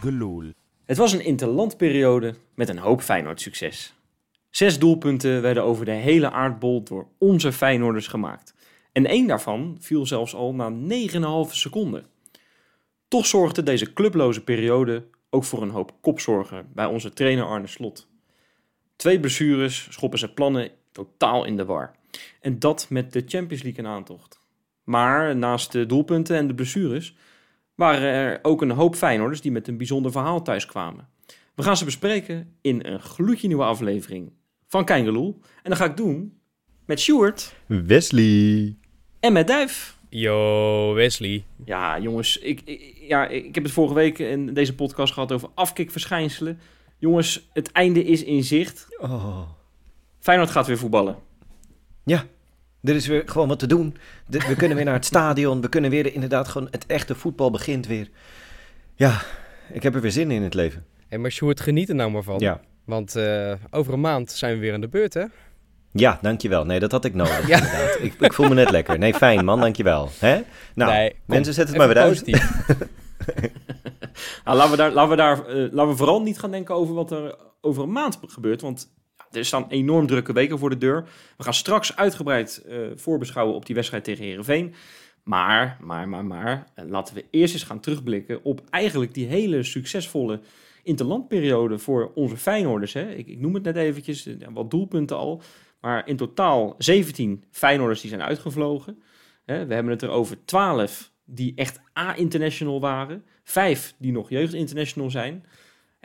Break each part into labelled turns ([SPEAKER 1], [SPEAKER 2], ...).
[SPEAKER 1] gelul.
[SPEAKER 2] Het was een interlandperiode met een hoop Feyenoord-succes. Zes doelpunten werden over de hele aardbol door onze Feyenoorders gemaakt. En één daarvan viel zelfs al na 9,5 seconden. Toch zorgde deze clubloze periode ook voor een hoop kopzorgen bij onze trainer Arne Slot. Twee blessures schoppen zijn plannen totaal in de war. En dat met de Champions League in aantocht. Maar naast de doelpunten en de blessures waren er ook een hoop Feyenoorders die met een bijzonder verhaal thuis kwamen. We gaan ze bespreken in een gloedje nieuwe aflevering van Keingeloel. En dat ga ik doen met Stuart
[SPEAKER 3] Wesley.
[SPEAKER 2] en met Duif.
[SPEAKER 4] Yo, Wesley.
[SPEAKER 2] Ja, jongens, ik, ik- ja, ik heb het vorige week in deze podcast gehad over afkikverschijnselen. Jongens, het einde is in zicht.
[SPEAKER 3] Oh.
[SPEAKER 2] Feyenoord gaat weer voetballen.
[SPEAKER 3] Ja, er is weer gewoon wat te doen. De- we kunnen weer naar het stadion. We kunnen weer inderdaad gewoon... Het echte voetbal begint weer. Ja, ik heb er weer zin in het leven.
[SPEAKER 4] En maar Sjoerd, geniet er nou maar van.
[SPEAKER 3] Ja.
[SPEAKER 4] Want eh, over een maand zijn we weer aan de beurt, hè?
[SPEAKER 3] Ja, dankjewel. Nee, dat had ik nodig.
[SPEAKER 4] Ja.
[SPEAKER 3] Inderdaad. Ik, ik voel me net lekker. Nee, fijn man, dankjewel. Hè? Nou,
[SPEAKER 4] Nee,
[SPEAKER 3] mensen, zet het maar weer uit.
[SPEAKER 2] Nou, laten we daar, laten we daar eh, laten we vooral niet gaan denken over wat er over een maand gebeurt. Want er staan enorm drukke weken voor de deur. We gaan straks uitgebreid eh, voorbeschouwen op die wedstrijd tegen Herenveen. Maar, maar, maar, maar, eh, laten we eerst eens gaan terugblikken op eigenlijk die hele succesvolle interlandperiode voor onze Feyenoorders. Hè. Ik, ik noem het net eventjes, eh, wat doelpunten al. Maar in totaal 17 Feyenoorders die zijn uitgevlogen. We hebben het er over 12 die echt A-international waren. Vijf die nog jeugd-international zijn.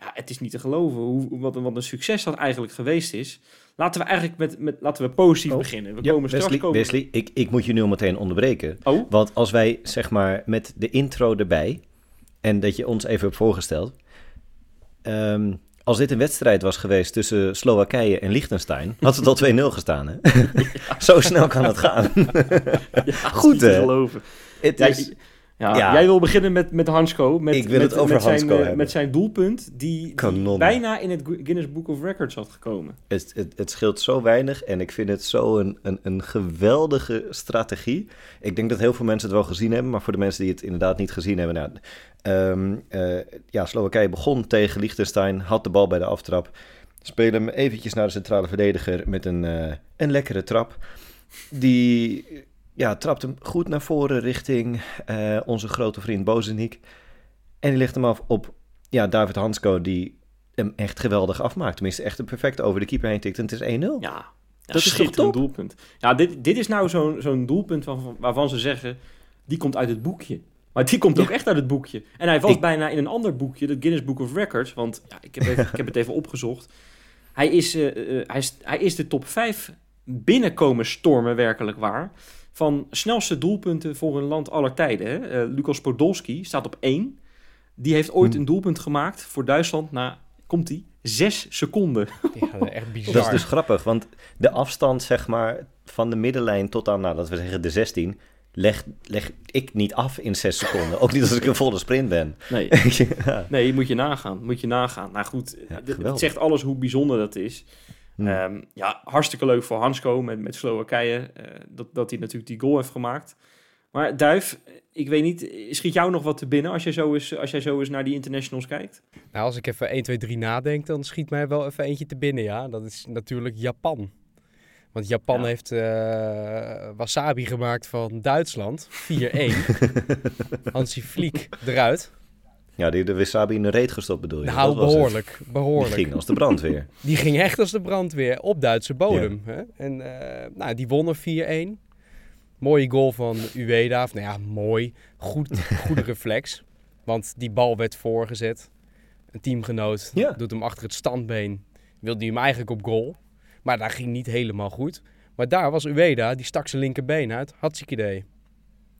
[SPEAKER 2] Ja, het is niet te geloven hoe, wat, een- wat een succes dat eigenlijk geweest is. Laten we eigenlijk met, met laten we positief
[SPEAKER 3] Oh,
[SPEAKER 2] beginnen. We
[SPEAKER 3] Ja,
[SPEAKER 2] komen straks
[SPEAKER 3] Wesley,
[SPEAKER 2] komen.
[SPEAKER 3] Wesley ik, ik moet je nu al meteen onderbreken.
[SPEAKER 2] Oh,
[SPEAKER 3] Want als wij, zeg maar, met de intro erbij... en dat je ons even hebt voorgesteld... ehm, als dit een wedstrijd was geweest tussen Slowakije en Liechtenstein... had het al 2-0 gestaan, hè? Zo snel kan het gaan.
[SPEAKER 2] ja,
[SPEAKER 3] Goed, hè?
[SPEAKER 2] geloven.
[SPEAKER 3] Het is...
[SPEAKER 2] ja,
[SPEAKER 3] Ja.
[SPEAKER 2] Jij wil beginnen met, met Hansko. Met,
[SPEAKER 3] Ik wil
[SPEAKER 2] met,
[SPEAKER 3] het over
[SPEAKER 2] met zijn,
[SPEAKER 3] Hansko
[SPEAKER 2] eh,
[SPEAKER 3] hebben.
[SPEAKER 2] Met zijn doelpunt, die, bijna in het Guinness Book of Records had gekomen.
[SPEAKER 3] Het, het, het scheelt zo weinig en ik vind het zo een, een, een geweldige strategie. Ik denk dat heel veel mensen het wel gezien hebben, maar voor de mensen die het inderdaad niet gezien hebben. Nou, ehm, eh, ja, Slowakije begon tegen Liechtenstein, had de bal bij de aftrap. Spelen hem eventjes naar de centrale verdediger met een, eh, een lekkere trap. Die ja, trapt hem goed naar voren richting eh, onze grote vriend Bozenik. En die legt hem af op ja, David Hansko, die hem echt geweldig afmaakt. Tenminste, echt een perfect over de keeper heen tikt. En het is 1-0.
[SPEAKER 2] Ja,
[SPEAKER 3] Dat is toch top?
[SPEAKER 2] doelpunt. Ja, dit, dit is nou zo'n zo'n doelpunt waarvan, waarvan ze zeggen, die komt uit het boekje. Maar die komt ook echt uit het boekje. En hij was
[SPEAKER 3] Ik-
[SPEAKER 2] bijna in een ander boekje, het Guinness Book of Records. Want ja, ik, heb even, ik heb het even opgezocht. Hij is, eh, eh, hij, is, hij is de top 5 binnenkomen stormen, werkelijk waar. Van snelste doelpunten voor een land aller tijden. Hè? Eh, Lucas Podolski staat op 1. Die heeft ooit
[SPEAKER 3] Hm.
[SPEAKER 2] een doelpunt gemaakt voor Duitsland na, komt hij, 6 seconden.
[SPEAKER 4] Ja, echt bizar.
[SPEAKER 3] Dat is dus grappig, want de afstand zeg maar van de middenlijn tot aan, nou, laten we zeggen, de 16... Leg, leg ik niet af in 6 seconden. Ook niet als ik een volle sprint ben.
[SPEAKER 2] Nee,
[SPEAKER 3] ja.
[SPEAKER 2] Nee, moet je nagaan. Moet je nagaan. Nou goed,
[SPEAKER 3] Ja,
[SPEAKER 2] het- zegt alles hoe bijzonder dat is.
[SPEAKER 3] Hm.
[SPEAKER 2] Ehm, ja, hartstikke leuk voor Hansko met, met Slowakije. eh, dat, dat hij natuurlijk die goal heeft gemaakt. Maar Duif, ik weet niet, schiet jou nog wat te binnen als jij zo eens, als jij zo eens naar die internationals kijkt?
[SPEAKER 4] Nou, als ik even 1, 2, 3 nadenk, dan schiet mij wel even eentje te binnen, ja. Dat is natuurlijk Japan. Want Japan
[SPEAKER 2] Ja.
[SPEAKER 4] heeft eh, wasabi gemaakt van Duitsland. 4-1. Hansi Fliek eruit.
[SPEAKER 3] Ja, die de wasabi in de reet gestopt bedoel je?
[SPEAKER 4] Nou,
[SPEAKER 3] Dat was het.
[SPEAKER 4] behoorlijk.
[SPEAKER 3] Die
[SPEAKER 4] Behoorlijk.
[SPEAKER 3] ging als de brandweer.
[SPEAKER 4] Die ging echt als de brandweer op Duitse bodem. Hè? En eh, nou, die wonnen 4-1. Mooie goal van Ueda. Of, nou ja, mooi. Goed, goede reflex. Want die bal werd voorgezet. Een teamgenoot
[SPEAKER 3] Ja.
[SPEAKER 4] doet hem achter het standbeen. Wilde hij hem eigenlijk op goal. Maar dat ging niet helemaal goed. Maar daar was Ueda, die stak zijn linkerbeen uit. Hartstikke idee.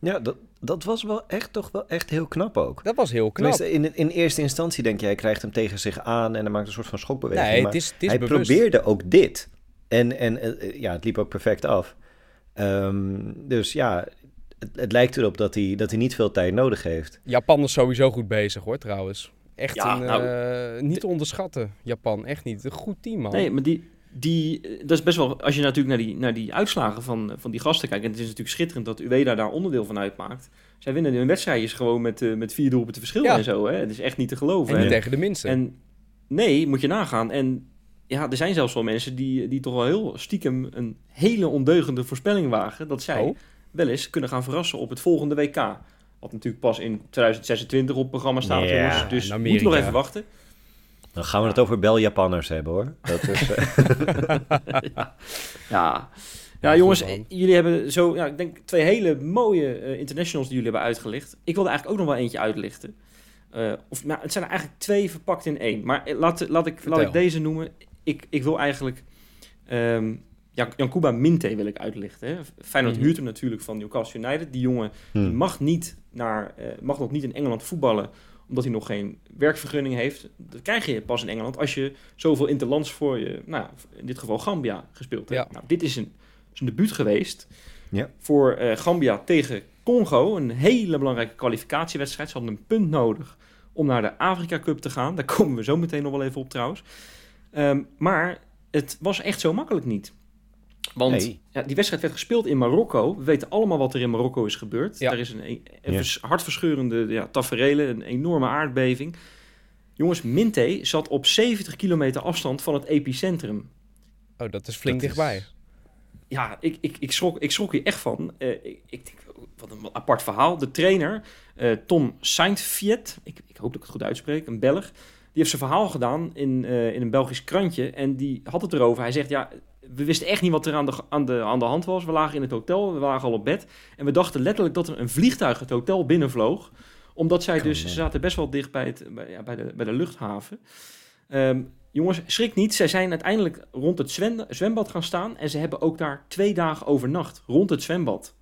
[SPEAKER 3] Ja, dat, dat was wel echt toch wel echt heel knap ook.
[SPEAKER 4] Dat was heel knap.
[SPEAKER 3] Tenminste, in, in eerste instantie denk je, hij krijgt hem tegen zich aan en hij maakt een soort van schokbeweging.
[SPEAKER 4] Nee,
[SPEAKER 3] maar
[SPEAKER 4] het is, het is
[SPEAKER 3] hij
[SPEAKER 4] bewust.
[SPEAKER 3] probeerde ook dit. En, en eh, eh, ja, het liep ook perfect af. Ehm, dus ja, het, het lijkt erop dat hij, dat hij niet veel tijd nodig heeft.
[SPEAKER 4] Japan is sowieso goed bezig hoor, trouwens. Echt
[SPEAKER 2] Ja,
[SPEAKER 4] een,
[SPEAKER 2] nou,
[SPEAKER 4] eh, niet te onderschatten, Japan. Echt niet. Een goed team, man.
[SPEAKER 2] Nee, maar die, die, eh, dat is best wel, als je natuurlijk naar die, naar die uitslagen van, van die gasten kijkt, en het is natuurlijk schitterend dat Ueda daar onderdeel van uitmaakt. Zij winnen hun wedstrijdjes gewoon met, uh, met vier doelpunten verschil
[SPEAKER 4] Ja.
[SPEAKER 2] en zo. Hè? Het is echt niet te geloven.
[SPEAKER 4] En
[SPEAKER 2] hè?
[SPEAKER 4] tegen de minste.
[SPEAKER 2] En nee, moet je nagaan. En ja, er zijn zelfs wel mensen die, die toch wel heel stiekem een hele ondeugende voorspelling wagen. Dat zij
[SPEAKER 4] Oh.
[SPEAKER 2] wel eens kunnen gaan verrassen op het volgende WK. Wat natuurlijk pas in 2026 op het programma staat, jongens. Dus moet nog even wachten.
[SPEAKER 3] Dan gaan we het over Bel-Japanners hebben hoor. Dat is, eh,
[SPEAKER 2] ja. ja. Ja, jongens, jullie hebben zo, ja, ik denk twee hele mooie eh, internationals die jullie hebben uitgelicht. Ik wilde eigenlijk ook nog wel eentje uitlichten. Eh, of, nou, het zijn er eigenlijk twee verpakt in één. Maar laat, laat, ik, laat ik deze noemen. Ik, ik wil eigenlijk ehm Jankuba Minte wil ik uitlichten. Hè. Feyenoord
[SPEAKER 4] Mhm.
[SPEAKER 2] huurt hem natuurlijk van Newcastle United. Die jongen die
[SPEAKER 3] hmm.
[SPEAKER 2] mag, niet naar, eh, mag nog niet in Engeland voetballen omdat hij nog geen werkvergunning heeft. Dat krijg je pas in Engeland als je zoveel interlands voor je, nou, in dit geval Gambia, gespeeld hebt.
[SPEAKER 4] Ja.
[SPEAKER 2] Nou, dit is een, zijn debuut geweest
[SPEAKER 3] Ja.
[SPEAKER 2] voor eh, Gambia tegen Congo. Een hele belangrijke kwalificatiewedstrijd. Ze hadden een punt nodig om naar de Afrika Cup te gaan. Daar komen we zo meteen nog wel even op trouwens. Um, maar het was echt zo makkelijk niet. Want ja, die wedstrijd werd gespeeld in Marokko. We weten allemaal wat er in Marokko is gebeurd.
[SPEAKER 4] Ja.
[SPEAKER 2] Er is een, een, een hartverscheurende ja, taferelen, een enorme aardbeving. Jongens, Minte zat op 70 kilometer afstand van het epicentrum.
[SPEAKER 4] Oh, dat is flink
[SPEAKER 3] Dat is-
[SPEAKER 4] dichtbij.
[SPEAKER 2] Ja, ik, ik, ik, schrok, ik schrok hier echt van. Eh, ik, ik denk, wat een apart verhaal. De trainer, eh, Tom Saintfiet, ik, ik hoop dat ik het goed uitspreek, een Belg, die heeft zijn verhaal gedaan in, eh, in een Belgisch krantje. En die had het erover. Hij zegt, ja, we wisten echt niet wat er aan de, aan, de, aan de hand was. We lagen in het hotel, we lagen al op bed. En we dachten letterlijk dat er een vliegtuig het hotel binnenvloog. Omdat zij
[SPEAKER 3] Kan
[SPEAKER 2] dus, ze zaten best wel dicht bij, het, bij, ja, bij, de, bij de luchthaven. Ehm, jongens, schrik niet. Zij zijn uiteindelijk rond het zwem- zwembad gaan staan. En ze hebben ook daar twee dagen overnacht. Rond het zwembad.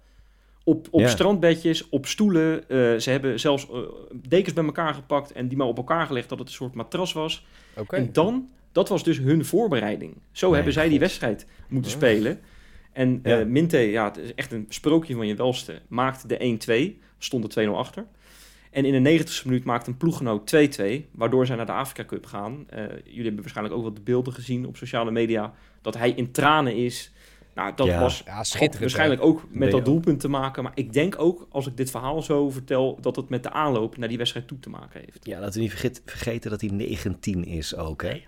[SPEAKER 2] Op, op strandbedjes, op stoelen. Eh, ze hebben zelfs eh, dekens bij elkaar gepakt. En die maar op elkaar gelegd dat het een soort matras was.
[SPEAKER 4] Oké.
[SPEAKER 2] En dan, dat was dus hun voorbereiding. Zo hebben zij die wedstrijd moeten
[SPEAKER 4] Ja.
[SPEAKER 2] spelen. En eh
[SPEAKER 3] Ja.
[SPEAKER 2] Minte, ja, het is echt een sprookje van je welste, maakte de 1-2. Stond er 2-0 achter. En in de 90ste minuut maakte een ploeggenoot 2-2, waardoor zij naar de Afrika Cup gaan. Eh, jullie hebben waarschijnlijk ook wel de beelden gezien op sociale media, dat hij in tranen is. Nou, dat
[SPEAKER 3] Ja.
[SPEAKER 2] was
[SPEAKER 4] Ja, schitterend.
[SPEAKER 2] waarschijnlijk ook met dat doelpunt te maken. Maar ik denk ook, als ik dit verhaal zo vertel, dat het met de aanloop naar die wedstrijd toe te maken heeft.
[SPEAKER 3] Ja, laten we niet verget- vergeten dat hij 19 is ook, hè?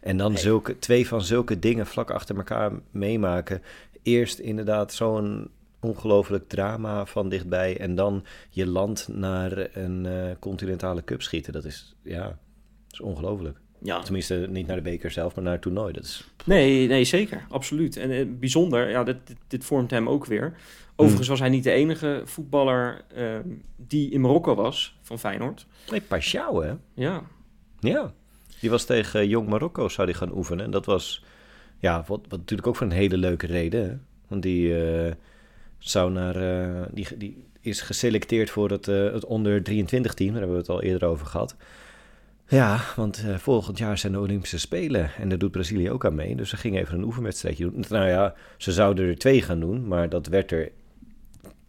[SPEAKER 3] En dan
[SPEAKER 2] Nee.
[SPEAKER 3] zulke, twee van zulke dingen vlak achter elkaar meemaken. Eerst inderdaad zo'n ongelooflijk drama van dichtbij. En dan je land naar een eh, continentale cup schieten. Dat is, ja, dat is ongelooflijk.
[SPEAKER 2] Ja,
[SPEAKER 3] Tenminste, niet naar de beker zelf, maar naar het toernooi. Dat is,
[SPEAKER 2] Nee, nee, zeker. Absoluut. En eh, bijzonder, ja, dit, dit, dit vormt hem ook weer. Overigens was hij niet de enige voetballer ehm, die in Marokko was van Feyenoord.
[SPEAKER 3] nee, Pashao, hè?
[SPEAKER 2] Ja,
[SPEAKER 3] Ja, die was tegen Jong Marokko zou die gaan oefenen. En dat was, ja, wat, wat natuurlijk ook voor een hele leuke reden. Want die eh, zou naar, eh, die, die is geselecteerd voor het, eh, het onder 23 team. Daar hebben we het al eerder over gehad. Ja, want volgend jaar zijn de Olympische Spelen en daar doet Brazilië ook aan mee. Dus ze gingen even een oefenwedstrijdje doen. Nou ja, ze zouden er twee gaan doen, maar dat werd er,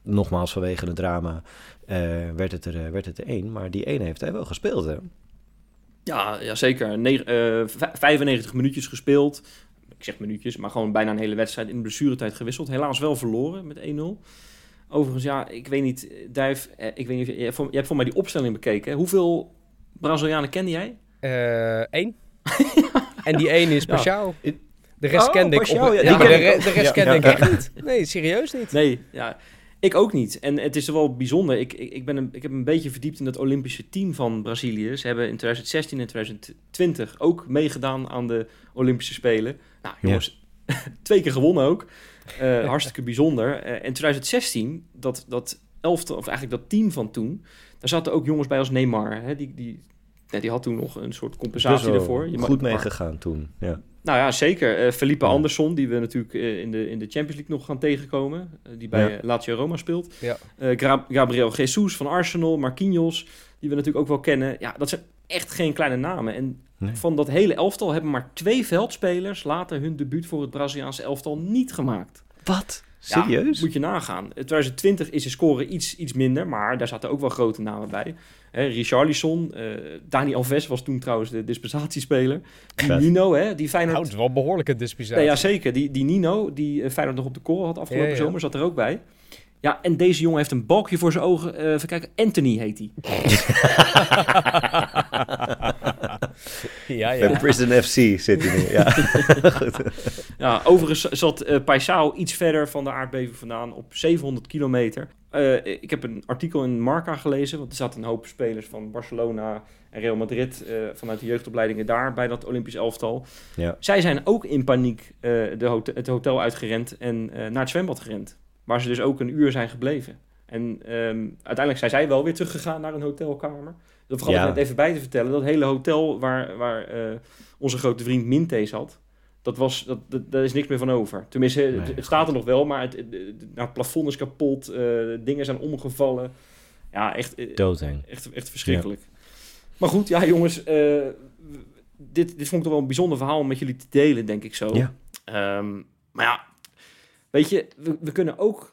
[SPEAKER 3] nogmaals vanwege het drama, werd, het er, werd het er één. Maar die ene heeft hij wel gespeeld, hè?
[SPEAKER 2] Ja, ja zeker. Ne- eh, v- 95 minuutjes gespeeld. Ik zeg minuutjes, maar gewoon bijna een hele wedstrijd in de blessuretijd gewisseld. Helaas wel verloren met 1-0. Overigens, ja, ik weet niet, eh, Duif, eh, ik weet niet je, je hebt voor, je hebt voor mij die opstelling bekeken. hè? Hoeveel Brazilianen kende jij?
[SPEAKER 4] Eén. en die één is
[SPEAKER 2] Ja.
[SPEAKER 4] Pashao. De rest
[SPEAKER 3] Oh,
[SPEAKER 4] kende ik op...
[SPEAKER 3] ja,
[SPEAKER 4] de, re- de rest
[SPEAKER 3] Ja.
[SPEAKER 4] kende
[SPEAKER 3] Ja.
[SPEAKER 4] ik echt niet. Nee, serieus niet.
[SPEAKER 2] Nee, ja, ik ook niet. En het is wel bijzonder. Ik, ik, ik, ben een, ik heb een beetje verdiept in dat Olympische team van Brazilië. Ze hebben in 2016 en 2020 ook meegedaan aan de Olympische Spelen. Nou, jongens, twee keer gewonnen ook. Eh, hartstikke bijzonder. Eh, in 2016, dat, dat elftal, of eigenlijk dat team van toen, daar zaten ook jongens bij als Neymar. Hè, die, die, die had toen nog een soort compensatie ervoor. Je
[SPEAKER 3] goed meegegaan toen. Ja.
[SPEAKER 2] Nou ja, zeker. Eh, Felipe
[SPEAKER 3] Ja.
[SPEAKER 2] Anderson, die we natuurlijk eh, in, de, in de Champions League nog gaan tegenkomen. eh, die bij
[SPEAKER 3] Ja.
[SPEAKER 2] Lazio Roma speelt.
[SPEAKER 4] Ja.
[SPEAKER 2] Gra- Gabriel Jesus van Arsenal, Marquinhos, die we natuurlijk ook wel kennen. Ja, dat zijn echt geen kleine namen. En
[SPEAKER 3] Nee.
[SPEAKER 2] van dat hele elftal hebben maar twee veldspelers later hun debuut voor het Braziliaanse elftal niet gemaakt.
[SPEAKER 3] Wat?
[SPEAKER 2] Ja,
[SPEAKER 3] Serieus?
[SPEAKER 2] moet je nagaan. In 2020 is de score iets, iets minder, maar daar zaten ook wel grote namen bij. Hè, Richarlison, eh Dani Alves was toen trouwens de dispensatiespeler. Die
[SPEAKER 3] Vet.
[SPEAKER 2] Nino, hè, die Feyenoord...
[SPEAKER 4] Het is wel behoorlijk een dispensatie.
[SPEAKER 2] Nee, ja, zeker. Die, die Nino, die eh, Feyenoord nog op de koren had afgelopen
[SPEAKER 4] Ja, ja.
[SPEAKER 2] zomer, zat er ook bij. Ja, en deze jongen heeft een balkje voor zijn ogen. Eh even kijken, Anthony heet hij.
[SPEAKER 4] ja,
[SPEAKER 3] Bij
[SPEAKER 4] ja.
[SPEAKER 3] Prison FC zit hij nu. Ja.
[SPEAKER 2] Ja, overigens zat eh Paisao iets verder van de aardbeving vandaan, op 700 kilometer. Eh, ik heb een artikel in Marca gelezen, want er zaten een hoop spelers van Barcelona en Real Madrid eh, vanuit de jeugdopleidingen daar bij dat Olympisch elftal.
[SPEAKER 3] Ja.
[SPEAKER 2] Zij zijn ook in paniek eh, de hot- het hotel uitgerend en eh, naar het zwembad gerend, waar ze dus ook een uur zijn gebleven. En ehm, uiteindelijk zijn zij wel weer teruggegaan naar een hotelkamer. Dat vergat
[SPEAKER 3] Ja.
[SPEAKER 2] ik net even bij te vertellen. Dat hele hotel waar, waar eh, onze grote vriend Minte zat, dat was, dat, dat, daar is niks meer van over. Tenminste, het,
[SPEAKER 3] Nee,
[SPEAKER 2] het staat er nog wel, maar het, het, nou, het plafond is kapot, eh, dingen zijn omgevallen. Ja, echt, eh,
[SPEAKER 3] Doodeng.
[SPEAKER 2] echt, echt verschrikkelijk. Maar goed, ja jongens, dit, dit vond ik toch wel een bijzonder verhaal om met jullie te delen, denk ik zo.
[SPEAKER 3] Ja.
[SPEAKER 2] Ehm, maar ja, weet je, we, we kunnen ook...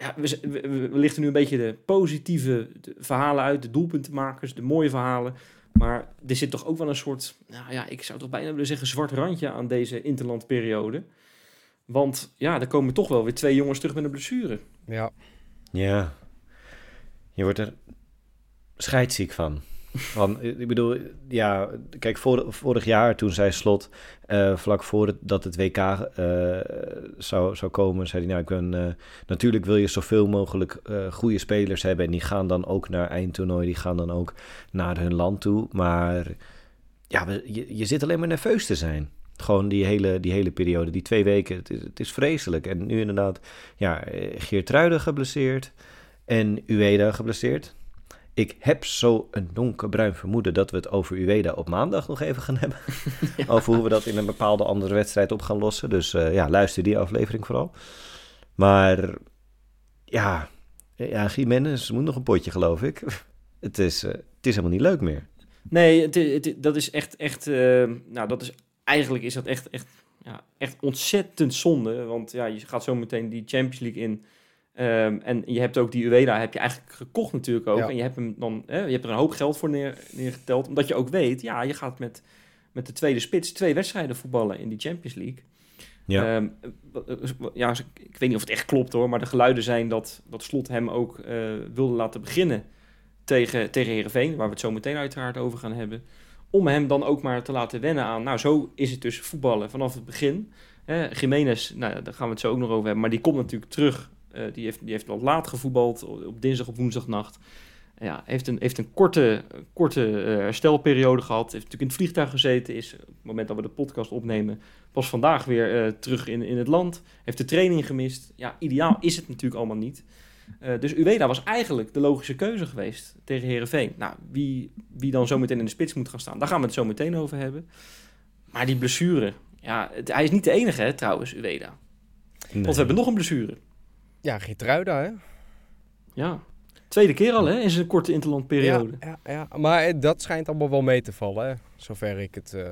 [SPEAKER 2] Ja, we, lichten nu een beetje de positieve verhalen uit, de doelpuntenmakers, de mooie verhalen. Maar er zit toch ook wel een soort, nou ja, ik zou toch bijna willen zeggen, zwart randje aan deze interlandperiode. Want ja, er komen toch wel weer twee jongens terug met een blessure.
[SPEAKER 4] ja.
[SPEAKER 3] Ja. Je wordt er scheidsziek van. Van. Ik bedoel, ja, kijk, vor- vorig jaar toen zei Slot, eh, vlak voordat het WK eh, zou, zou komen, zei hij, nou, ik ben, eh, natuurlijk wil je zoveel mogelijk eh, goede spelers hebben en die gaan dan ook naar eindtoernooi, die gaan dan ook naar hun land toe, maar ja, je, je zit alleen maar nerveus te zijn. Gewoon die hele, die hele periode, die twee weken, het is, het is vreselijk. En nu inderdaad, ja, eh, Geertruiden geblesseerd en Ueda geblesseerd. Ik heb zo een donkerbruin vermoeden dat we het over Ueda op maandag nog even gaan hebben. Over hoe we dat in een bepaalde andere wedstrijd op gaan lossen. Dus eh, ja, luister die aflevering vooral. Maar ja, ja Jiménez moet nog een potje, geloof ik. Het is, eh, het is helemaal niet leuk meer.
[SPEAKER 2] Nee, het, het- dat is echt, echt eh, nou, dat is, eigenlijk is dat echt, echt, ja, echt ontzettend zonde. Want ja, je gaat zo meteen die Champions League in. Ehm, en je hebt ook die Ueda, heb je eigenlijk gekocht natuurlijk ook.
[SPEAKER 4] Ja.
[SPEAKER 2] En je hebt, hem dan, hè, je hebt er een hoop geld voor neer, neergeteld. Omdat je ook weet, ja, je gaat met, met de tweede spits twee wedstrijden voetballen in die Champions League.
[SPEAKER 3] Ja,
[SPEAKER 2] Ehm, ja, ik weet niet of het echt klopt hoor, maar de geluiden zijn dat, dat Slot hem ook eh, wilde laten beginnen tegen, tegen Heerenveen, waar we het zo meteen uiteraard over gaan hebben. Om hem dan ook maar te laten wennen aan, nou zo is het dus voetballen vanaf het begin. Hè, Jiménez, nou, daar gaan we het zo ook nog over hebben, maar die komt natuurlijk terug. Eh, die, heeft, die heeft wat laat gevoetbald, op op dinsdag of woensdagnacht. Ja, heeft een, heeft een korte, korte eh, herstelperiode gehad. Heeft natuurlijk in het vliegtuig gezeten. Is op het moment dat we de podcast opnemen pas vandaag weer eh, terug in, in het land. Heeft de training gemist. Ja, ideaal is het natuurlijk allemaal niet. Dus Ueda was eigenlijk de logische keuze geweest tegen Herenveen. Nou, wie, wie dan zometeen in de spits moet gaan staan, daar gaan we het zo meteen over hebben. Maar die blessure, ja, het- hij is niet de enige hè, trouwens, Ueda. Want we hebben nog een blessure.
[SPEAKER 4] Ja, Geertruida, hè?
[SPEAKER 2] Ja, tweede keer al hè, in zijn korte interlandperiode.
[SPEAKER 4] Ja, ja, ja, maar eh, dat schijnt allemaal wel mee te vallen, hè? zover ik het eh,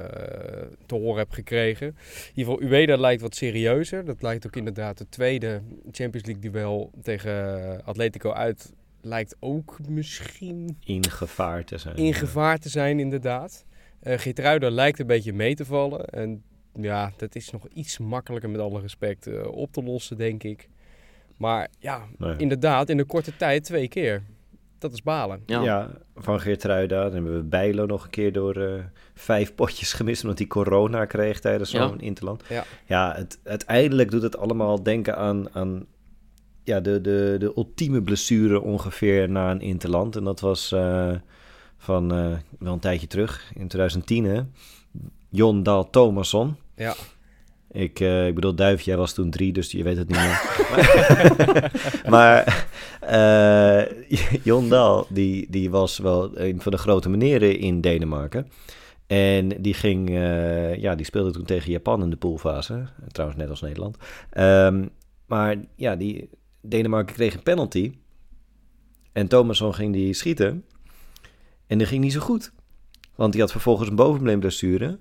[SPEAKER 4] te horen heb gekregen. In ieder geval, Ueda lijkt wat serieuzer. Dat lijkt ook inderdaad de tweede Champions League duel tegen eh, Atletico uit. Lijkt ook misschien
[SPEAKER 3] in gevaar te zijn.
[SPEAKER 4] in gevaar te zijn, inderdaad. Eh Geertruida lijkt een beetje mee te vallen. En ja, dat is nog iets makkelijker met alle respect op te lossen, denk ik. Maar ja,
[SPEAKER 3] Nee.
[SPEAKER 4] inderdaad, in de korte tijd twee keer. Dat is balen.
[SPEAKER 2] Ja.
[SPEAKER 3] Ja. van Geertruida. Dan hebben we Bijlo nog een keer door eh, vijf potjes gemist... omdat hij corona kreeg tijdens
[SPEAKER 2] Ja.
[SPEAKER 3] zo'n interland.
[SPEAKER 4] Ja.
[SPEAKER 3] Ja, het, uiteindelijk doet het allemaal denken aan... aan ja, de, de, de ultieme blessure ongeveer na een interland. En dat was eh, van eh, wel een tijdje terug, in 2010 hè. Jon Dahl Thomasson.
[SPEAKER 4] Ja.
[SPEAKER 3] Ik, eh, ik bedoel, Duif, jij was toen drie, dus je weet het niet meer. maar eh Jon Dahl, die, die was wel een van de grote meneren in Denemarken. En die ging, eh, ja, die speelde toen tegen Japan in de poolfase. Trouwens, net als Nederland. Ehm, maar ja, die Denemarken kreeg een penalty. En Thomasson ging die schieten. En die ging niet zo goed. Want die had vervolgens een bovenbeenblessure.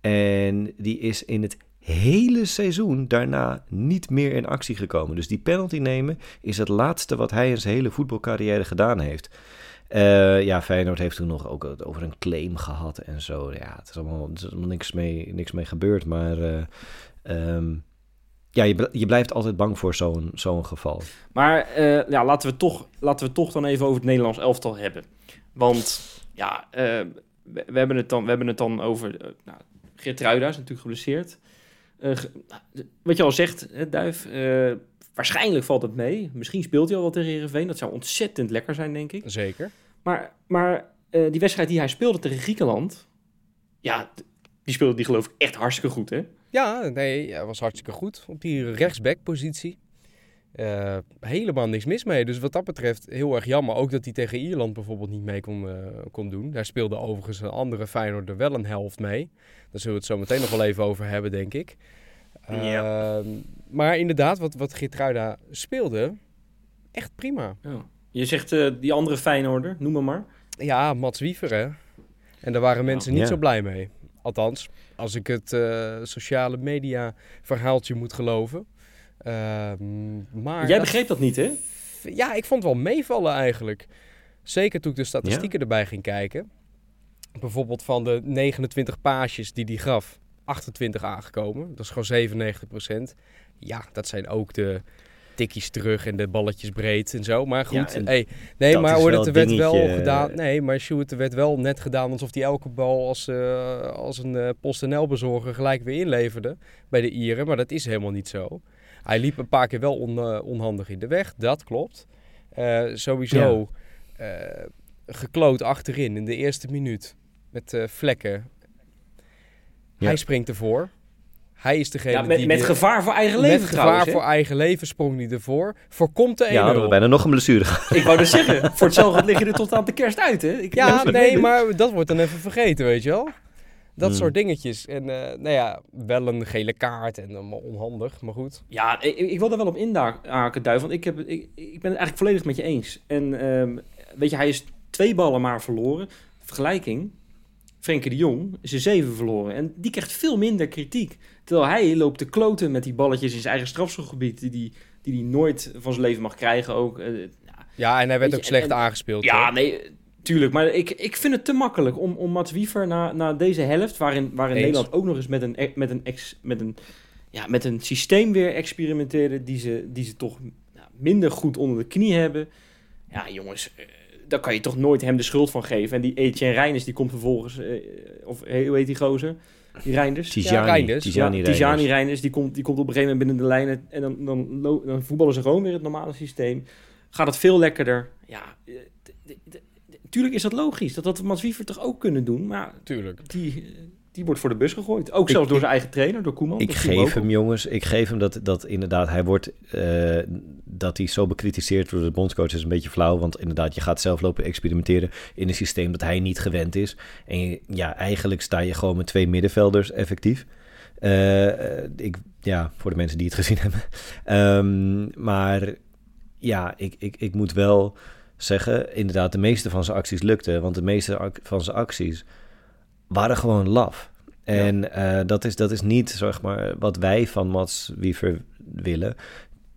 [SPEAKER 3] En die is in het hele seizoen daarna niet meer in actie gekomen. Dus die penalty nemen is het laatste wat hij in zijn hele voetbalcarrière gedaan heeft. Uh, ja, Feyenoord heeft toen nog ook over een claim gehad en zo. Ja, het is allemaal, is niks, mee, niks mee gebeurd. Maar uh, um, ja, je, je blijft altijd bang voor zo'n zo'n geval.
[SPEAKER 2] Maar uh, ja, laten, we toch, laten we toch dan even over het Nederlands elftal hebben. Want ja, we, we, hebben het dan, we hebben het dan over... nou, Geertruida is natuurlijk geblesseerd. Wat je al zegt, hè, Duif... Waarschijnlijk valt het mee. Misschien speelt hij al wat tegen Heerenveen. Dat zou ontzettend lekker zijn, denk ik.
[SPEAKER 4] Zeker.
[SPEAKER 2] Maar, maar uh, die wedstrijd die hij speelde tegen Griekenland... Ja, die speelde die geloof ik echt hartstikke goed, hè?
[SPEAKER 4] Ja, nee, hij was hartstikke goed op die rechtsback-positie. Uh, helemaal niks mis mee. Dus wat dat betreft heel erg jammer. Ook dat hij tegen Ierland bijvoorbeeld niet mee kon, uh, kon doen. Daar speelde overigens een andere Feyenoord er wel een helft mee. Daar zullen we het zo meteen nog wel even over hebben, denk ik. Ja. Uh, maar inderdaad, wat, wat Geertruida speelde, echt prima. Ja.
[SPEAKER 2] Je zegt uh, die andere Feyenoorder, noem maar maar.
[SPEAKER 4] Ja, Mats Wiever, hè. En daar waren mensen niet zo blij mee. Althans, als ik het uh, sociale media verhaaltje moet geloven. Uh, maar
[SPEAKER 2] Jij begreep dat niet, hè?
[SPEAKER 4] Ja, ik vond het wel meevallen eigenlijk. Zeker toen ik de statistieken ja? erbij ging kijken. Bijvoorbeeld van de 29 paasjes die hij gaf, 28 aangekomen. Dat is gewoon 97 procent. Ja, dat zijn ook de tikkies terug en de balletjes breed en zo. Maar goed, ja, hey, nee, maar hoor, het werd wel gedaan. Nee, maar Sjoerd, werd wel net gedaan alsof hij elke bal als, uh, als een uh, PostNL-bezorger gelijk weer inleverde bij de Ieren. Maar dat is helemaal niet zo. Hij liep een paar keer wel on, uh, onhandig in de weg, dat klopt. sowieso ja. gekloot achterin in de eerste minuut met vlekken. Ja. Hij springt ervoor. Hij is degene
[SPEAKER 2] ja, met,
[SPEAKER 4] die...
[SPEAKER 2] Met gevaar voor eigen leven
[SPEAKER 4] Met
[SPEAKER 2] trouwens,
[SPEAKER 4] gevaar voor eigen leven sprong hij ervoor. Voorkomt de 1-0.
[SPEAKER 3] Ja, hadden we bijna nog een blessure
[SPEAKER 2] Ik wou dus zeggen, voor hetzelfde lig je er tot aan de kerst uit, hè? Ik,
[SPEAKER 4] ja, nee, maar dat wordt dan even vergeten, weet je wel. Dat hmm. soort dingetjes. En uh, nou ja, wel een gele kaart en uh, onhandig, maar goed.
[SPEAKER 2] Ja, ik, ik wil daar wel op inhaken, Duif. Want ik, heb, ik, ik ben het eigenlijk volledig met je eens. En um, weet je, hij is twee ballen maar verloren. Vergelijking, Frenkie de Jong is er zeven verloren. En die krijgt veel minder kritiek. Terwijl hij loopt te kloten met die balletjes in zijn eigen strafschopgebied. Die hij die, die nooit van zijn leven mag krijgen ook. Uh,
[SPEAKER 4] ja, en hij werd ook je, slecht en, aangespeeld.
[SPEAKER 2] Ja, hoor. nee, tuurlijk. Maar ik, ik vind het te makkelijk om, om Mats Wiever na, na deze helft... waarin, waarin Nederland ook nog eens met een, met een, ex, met een, ja, met een systeem weer experimenteerde... die ze, die ze toch nou, minder goed onder de knie hebben. Ja, jongens... Uh, daar kan je toch nooit hem de schuld van geven. En die Etienne Reinders, die komt vervolgens... Uh, of hoe heet die gozer? Die Reinders.
[SPEAKER 3] Tijani, ja, Reinders.
[SPEAKER 2] Tijani, ja, Tijani Reinders. Die komt, die komt op een gegeven moment binnen de lijnen. En dan, dan, dan, dan voetballen ze gewoon weer het normale systeem. Gaat het veel lekkerder. Ja, tuurlijk is dat logisch. Dat dat Mats Wiever toch ook kunnen doen. Maar
[SPEAKER 4] tuurlijk.
[SPEAKER 2] Die, die wordt voor de bus gegooid. Ook zelfs ik, door zijn eigen trainer, door Koeman.
[SPEAKER 3] Ik geef hem, jongens, ik geef hem dat, dat inderdaad, hij wordt, uh, dat hij zo bekritiseerd door de bondscoach is een beetje flauw. Want inderdaad, je gaat zelf lopen experimenteren in een systeem dat hij niet gewend is. En je, ja, eigenlijk sta je gewoon met twee middenvelders effectief. Uh, ik, ja, voor de mensen die het gezien hebben. Um, maar ja, ik, ik, ik moet wel zeggen, inderdaad, de meeste van zijn acties lukten. Want de meeste van zijn acties waren gewoon laf. En ja. uh, dat, is, dat is niet zeg maar, wat wij van Mats Wiever willen.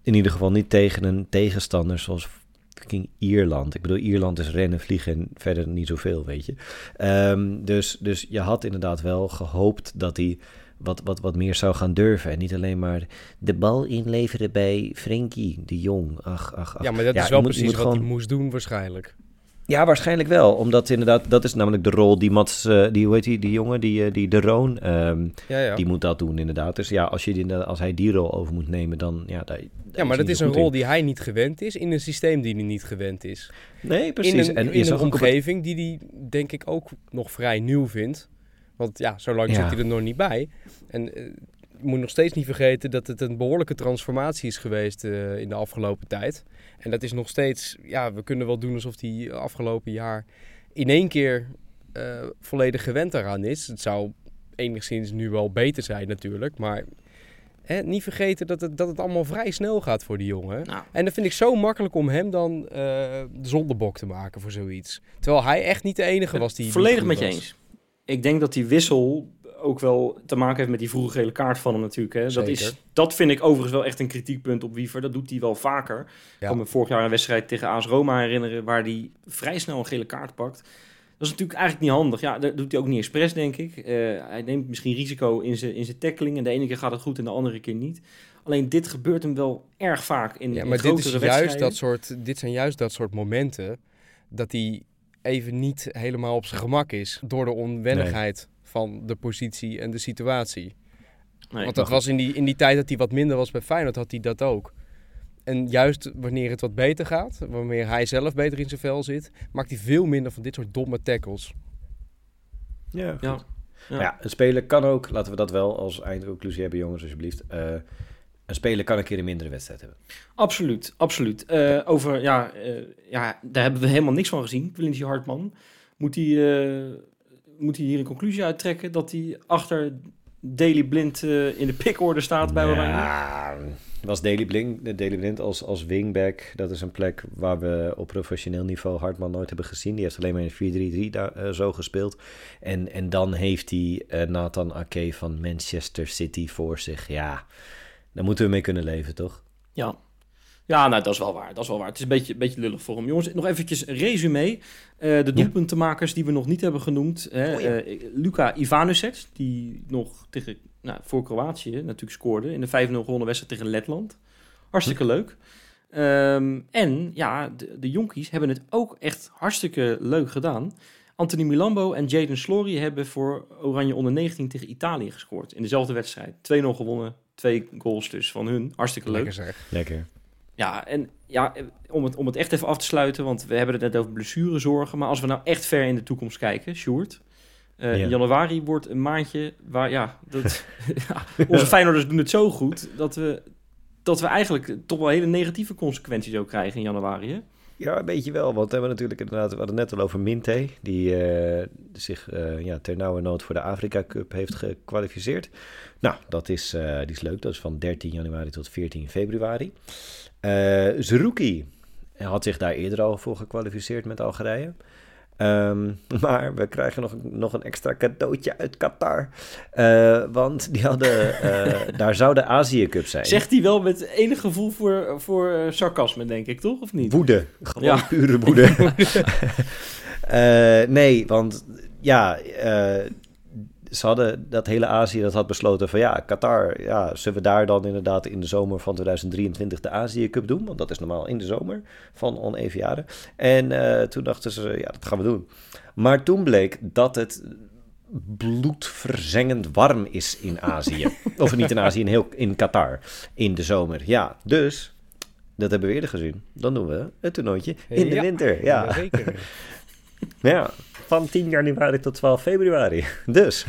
[SPEAKER 3] In ieder geval niet tegen een tegenstander zoals fucking Ierland. Ik bedoel, Ierland is rennen, vliegen en verder niet zoveel, weet je. Um, dus, dus je had inderdaad wel gehoopt dat hij wat, wat, wat meer zou gaan durven. En niet alleen maar de bal inleveren bij Frenkie de Jong. Ach, ach, ach.
[SPEAKER 4] Ja, maar dat ja, is wel precies moet wat gewoon... hij moest doen waarschijnlijk.
[SPEAKER 3] Ja, waarschijnlijk wel. Omdat inderdaad, dat is namelijk de rol die Mats, uh, die, hoe heet die, die jongen, die, uh, die De Roon, um, ja, ja. die moet dat doen inderdaad. Dus ja, als, je die, als hij die rol over moet nemen, dan ja, daar,
[SPEAKER 4] Ja, maar dat is een rol in. die hij niet gewend is, in een systeem die hij niet gewend is.
[SPEAKER 3] Nee, precies.
[SPEAKER 4] In een, en in een omgeving het... die hij, denk ik, ook nog vrij nieuw vindt. Want ja, zo lang ja. zit hij er nog niet bij. En uh, je moet nog steeds niet vergeten dat het een behoorlijke transformatie is geweest uh, in de afgelopen tijd. En dat is nog steeds, ja, we kunnen wel doen alsof die afgelopen jaar in één keer uh, volledig gewend eraan is. Het zou enigszins nu wel beter zijn natuurlijk, maar hè, niet vergeten dat het, dat het allemaal vrij snel gaat voor die jongen. Nou. En dan vind ik zo makkelijk om hem dan uh, de zondebok te maken voor zoiets. Terwijl hij echt niet de enige was die...
[SPEAKER 2] Volledig
[SPEAKER 4] met
[SPEAKER 2] je eens. Ik denk dat die wissel ook wel te maken heeft met die vroege gele kaart van hem natuurlijk. Hè. Dat, is, dat vind ik overigens wel echt een kritiekpunt op Wiever. Dat doet hij wel vaker. Ik kan me vorig jaar een wedstrijd tegen AS Roma herinneren... waar hij vrij snel een gele kaart pakt. Dat is natuurlijk eigenlijk niet handig. Ja, dat doet hij ook niet expres, denk ik. Eh, hij neemt misschien risico in zijn, in zijn tackling. En de ene keer gaat het goed en de andere keer niet. Alleen dit gebeurt hem wel erg vaak in,
[SPEAKER 4] Ja,
[SPEAKER 2] in
[SPEAKER 4] maar dit, is juist dat soort, dit zijn juist dat soort momenten dat hij even niet helemaal op zijn gemak is door de onwennigheid van de positie en de situatie.
[SPEAKER 2] Nee,
[SPEAKER 4] Want dat was in die, in die tijd dat hij wat minder was bij Feyenoord, had hij dat ook. En juist wanneer het wat beter gaat, wanneer hij zelf beter in zijn vel zit, maakt hij veel minder van dit soort domme tackles.
[SPEAKER 3] Ja,
[SPEAKER 2] Ja.
[SPEAKER 3] Ja. ja, een speler kan ook, laten we dat wel als eindconclusie hebben, jongens, alsjeblieft. Eh, een speler kan een keer een mindere wedstrijd hebben.
[SPEAKER 2] Absoluut, absoluut. Eh, over, ja, eh, ja, daar hebben we helemaal niks van gezien. Quincy Hartman. Moet hij, eh, moet hij hier een conclusie uittrekken dat hij achter Daily Blind in de pickorde staat bij Oranje?
[SPEAKER 3] Ja, was Daily Blind, de Daily Blind als, als wingback. Dat is een plek waar we op professioneel niveau Hartman nooit hebben gezien. Die heeft alleen maar in 4-3-3 daar, eh, zo gespeeld. En, en dan heeft hij Nathan Ake van Manchester City voor zich. Ja, daar moeten we mee kunnen leven, toch?
[SPEAKER 2] Ja. Ja, nou, dat is wel waar. Dat is wel waar. Het is een beetje, beetje lullig voor hem. Jongens, nog eventjes een resume. Eh, de doelpuntenmakers die we nog niet hebben genoemd. Hè,
[SPEAKER 3] Oh ja.
[SPEAKER 2] eh, Luka Ivanovic, die nog tegen, nou, voor Kroatië natuurlijk scoorde. In de 5-0 gewonnen wedstrijd tegen Letland. Hartstikke leuk. Ehm, en ja, de, de jonkies hebben het ook echt hartstikke leuk gedaan. Anthony Milambo en Jaden Slory hebben voor Oranje onder 19 tegen Italië gescoord. In dezelfde wedstrijd. 2-0 gewonnen. Twee goals dus van hun. Hartstikke leuk.
[SPEAKER 4] Lekker zeg.
[SPEAKER 3] Lekker.
[SPEAKER 2] Ja, en ja, om het, om het echt even af te sluiten, want we hebben het net over blessurezorgen. Maar als we nou echt ver in de toekomst kijken, Sjoerd. eh,
[SPEAKER 3] Ja.
[SPEAKER 2] Januari wordt een maandje waar, ja, dat, ja, onze Feyenoorders doen het zo goed dat we, dat we eigenlijk toch wel hele negatieve consequenties ook krijgen in januari. Hè?
[SPEAKER 3] Ja, een beetje wel. Want we hebben natuurlijk inderdaad, we hadden het net al over Minte, die eh, zich eh, ja, ter nauwe nood voor de Afrika Cup heeft gekwalificeerd. Nou, dat is, eh, die is leuk. Dat is van 13 januari tot 14 februari. Eh Zerouki had zich daar eerder al voor gekwalificeerd met Algerije. Ehm, maar we krijgen nog, nog een extra cadeautje uit Qatar. Eh, want die hadden, eh, daar zou de Azië Cup zijn.
[SPEAKER 2] Zegt hij wel met enig gevoel voor, voor eh, sarcasme, denk ik, toch? Of niet?
[SPEAKER 3] Woede. Gewoon
[SPEAKER 2] Ja.
[SPEAKER 3] pure woede. Nee, want ja, ze hadden dat hele Azië dat had besloten van ja, Qatar, ja, zullen we daar dan inderdaad in de zomer van 2023 de Azië Cup doen? Want dat is normaal in de zomer van oneven jaren. En eh, toen dachten ze, ja, dat gaan we doen. Maar toen bleek dat het bloedverzengend warm is in Azië. of niet in Azië, in, heel, in Qatar, in de zomer. Ja, dus dat hebben we eerder gezien. Dan doen we het toernooitje in de
[SPEAKER 4] Ja.
[SPEAKER 3] winter. Ja.
[SPEAKER 4] Zeker.
[SPEAKER 3] ja, van 10 januari tot 12 februari. Dus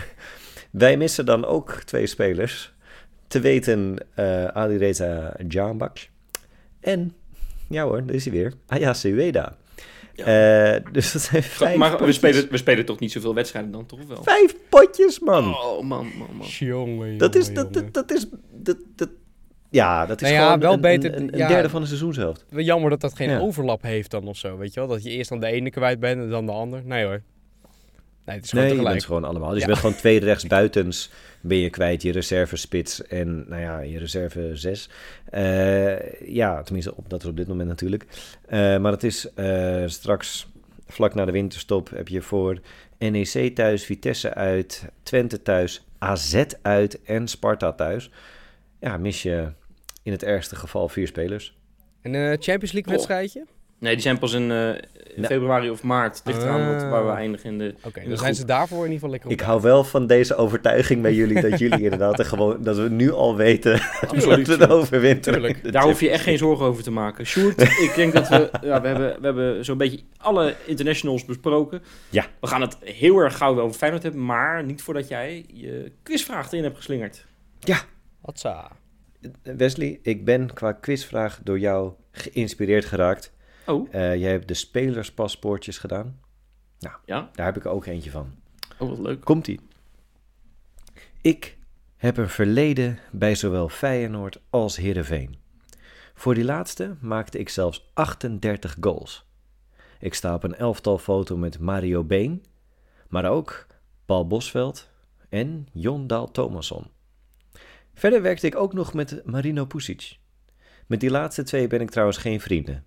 [SPEAKER 3] wij missen dan ook twee spelers. Te weten uh, Alireza Djambak en, ja hoor, daar is hij weer, Ayase Ueda.
[SPEAKER 2] Ja.
[SPEAKER 3] Uh, dus dat zijn vijf
[SPEAKER 2] maar we spelen, we spelen toch niet zoveel wedstrijden dan, toch wel?
[SPEAKER 3] Vijf potjes, man.
[SPEAKER 2] Oh, man, man, man.
[SPEAKER 4] Jongen,
[SPEAKER 3] dat is, dat, dat, dat is, dat, dat, ja, dat is
[SPEAKER 4] Nou ja,
[SPEAKER 3] gewoon
[SPEAKER 4] wel
[SPEAKER 3] een,
[SPEAKER 4] beter-
[SPEAKER 3] een, een
[SPEAKER 4] ja.
[SPEAKER 3] derde van de seizoenshelft.
[SPEAKER 4] Wel Jammer dat dat geen
[SPEAKER 3] Ja.
[SPEAKER 4] overlap heeft dan of zo, weet je wel? Dat je eerst dan de ene kwijt bent en dan de ander. Nee hoor. Nee, het is gewoon
[SPEAKER 3] Nee, je bent gewoon allemaal. Dus
[SPEAKER 4] Ja.
[SPEAKER 3] je bent gewoon twee rechtsbuitens ben je kwijt. Je reserve spits en nou ja, je reserve zes. Eh, ja, tenminste, op, dat is op dit moment natuurlijk. Eh, maar het is eh, straks, vlak na de winterstop, heb je voor NEC thuis, Vitesse uit, Twente thuis, AZ uit en Sparta thuis. Ja, mis je in het ergste geval vier spelers.
[SPEAKER 4] Een eh, Champions League
[SPEAKER 2] Oh. Nee, die zijn pas in, eh, in februari of maart. Het ligt eraan wat,
[SPEAKER 4] Ah.
[SPEAKER 2] waar we eindigen in de...
[SPEAKER 4] Oké,
[SPEAKER 2] de
[SPEAKER 4] dan zijn ze daarvoor in ieder geval lekker op.
[SPEAKER 3] Ik hou wel van deze overtuiging bij jullie, dat jullie inderdaad er gewoon, dat we nu al weten dat we de overwinteren. De
[SPEAKER 2] Daar hoef je echt geen zorgen over te maken. Sjoerd, ik denk dat we... Ja, we hebben, we hebben zo'n beetje alle internationals besproken.
[SPEAKER 3] Ja.
[SPEAKER 2] We gaan het heel erg gauw over Feyenoord hebben, maar niet voordat jij je quizvraag erin hebt geslingerd.
[SPEAKER 4] Hatsa.
[SPEAKER 3] Wesley, ik ben qua quizvraag door jou geïnspireerd geraakt.
[SPEAKER 2] Oh,
[SPEAKER 3] Eh, jij hebt de spelerspaspoortjes gedaan.
[SPEAKER 2] ja?
[SPEAKER 3] Daar heb ik ook eentje van.
[SPEAKER 2] Oh, wat leuk.
[SPEAKER 3] Komt-ie. Ik heb een verleden bij zowel Feyenoord als Heerenveen. Voor die laatste maakte ik zelfs 38 goals. Ik sta op een elftal foto met Mario Been, maar ook Paul Bosveld, en Jon Dahl Thomasson. Verder werkte ik ook nog met Marino Pusic. Met die laatste twee ben ik trouwens geen vrienden.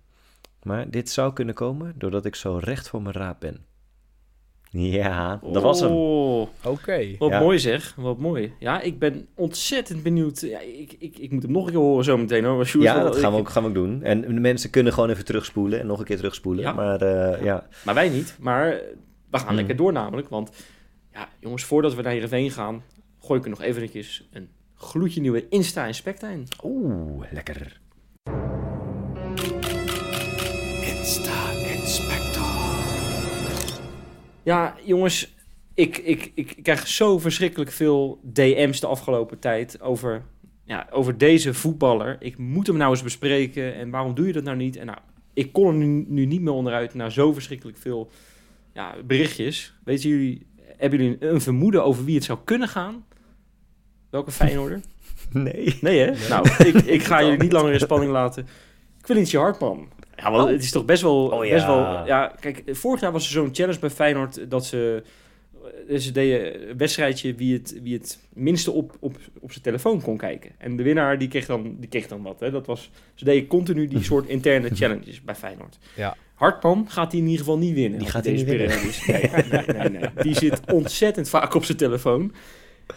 [SPEAKER 3] Maar dit zou kunnen komen doordat ik zo recht voor mijn raap ben. Ja, dat was hem.
[SPEAKER 2] Oh,
[SPEAKER 4] Oké.
[SPEAKER 2] Wat
[SPEAKER 3] Ja.
[SPEAKER 2] mooi zeg, wat mooi. Ja, ik ben ontzettend benieuwd. Ja, ik, ik, ik moet hem nog een keer horen zo meteen hoor. Sjoerd,
[SPEAKER 3] Ja, dat gaan we, ook, gaan we ook doen. En de mensen kunnen gewoon even terugspoelen en nog een keer terugspoelen.
[SPEAKER 2] Ja.
[SPEAKER 3] Maar eh, ja,
[SPEAKER 2] Maar wij niet. Maar we gaan
[SPEAKER 3] Hmm.
[SPEAKER 2] lekker door namelijk. Want ja, jongens, voordat we naar Heerenveen gaan, gooi ik er nog eventjes een gloedje nieuwe Insta in.
[SPEAKER 3] oeh, lekker.
[SPEAKER 2] Ja, jongens, ik, ik, ik, ik krijg zo verschrikkelijk veel DM's de afgelopen tijd over, ja, over deze voetballer. Ik moet hem nou eens bespreken en waarom doe je dat nou niet? En nou, ik kon er nu, nu niet meer onderuit na zo verschrikkelijk veel ja, berichtjes. Weten jullie, hebben jullie een, een vermoeden over wie het zou kunnen gaan? Welke Feyenoorder?
[SPEAKER 3] Nee.
[SPEAKER 2] Nee hè? Nou, ik, ik ga jullie niet langer in spanning laten. Quincy Hartman. Ja, want
[SPEAKER 3] Oh.
[SPEAKER 2] het is toch best wel...
[SPEAKER 3] Oh,
[SPEAKER 2] best wel ja, kijk, vorig jaar was er zo'n challenge bij Feyenoord dat ze... eh, Ze deden een wedstrijdje wie het, wie het minste op, op, op zijn telefoon kon kijken. En de winnaar die kreeg dan, die kreeg dan wat. Hè? Dat was, ze deden continu die soort interne challenges bij Feyenoord.
[SPEAKER 4] Ja.
[SPEAKER 2] Hartman gaat die in ieder geval niet winnen.
[SPEAKER 3] Die gaat
[SPEAKER 2] hij
[SPEAKER 3] hij
[SPEAKER 2] deze
[SPEAKER 3] niet.
[SPEAKER 2] Nee, nee, nee, nee. Die zit ontzettend vaak op zijn telefoon.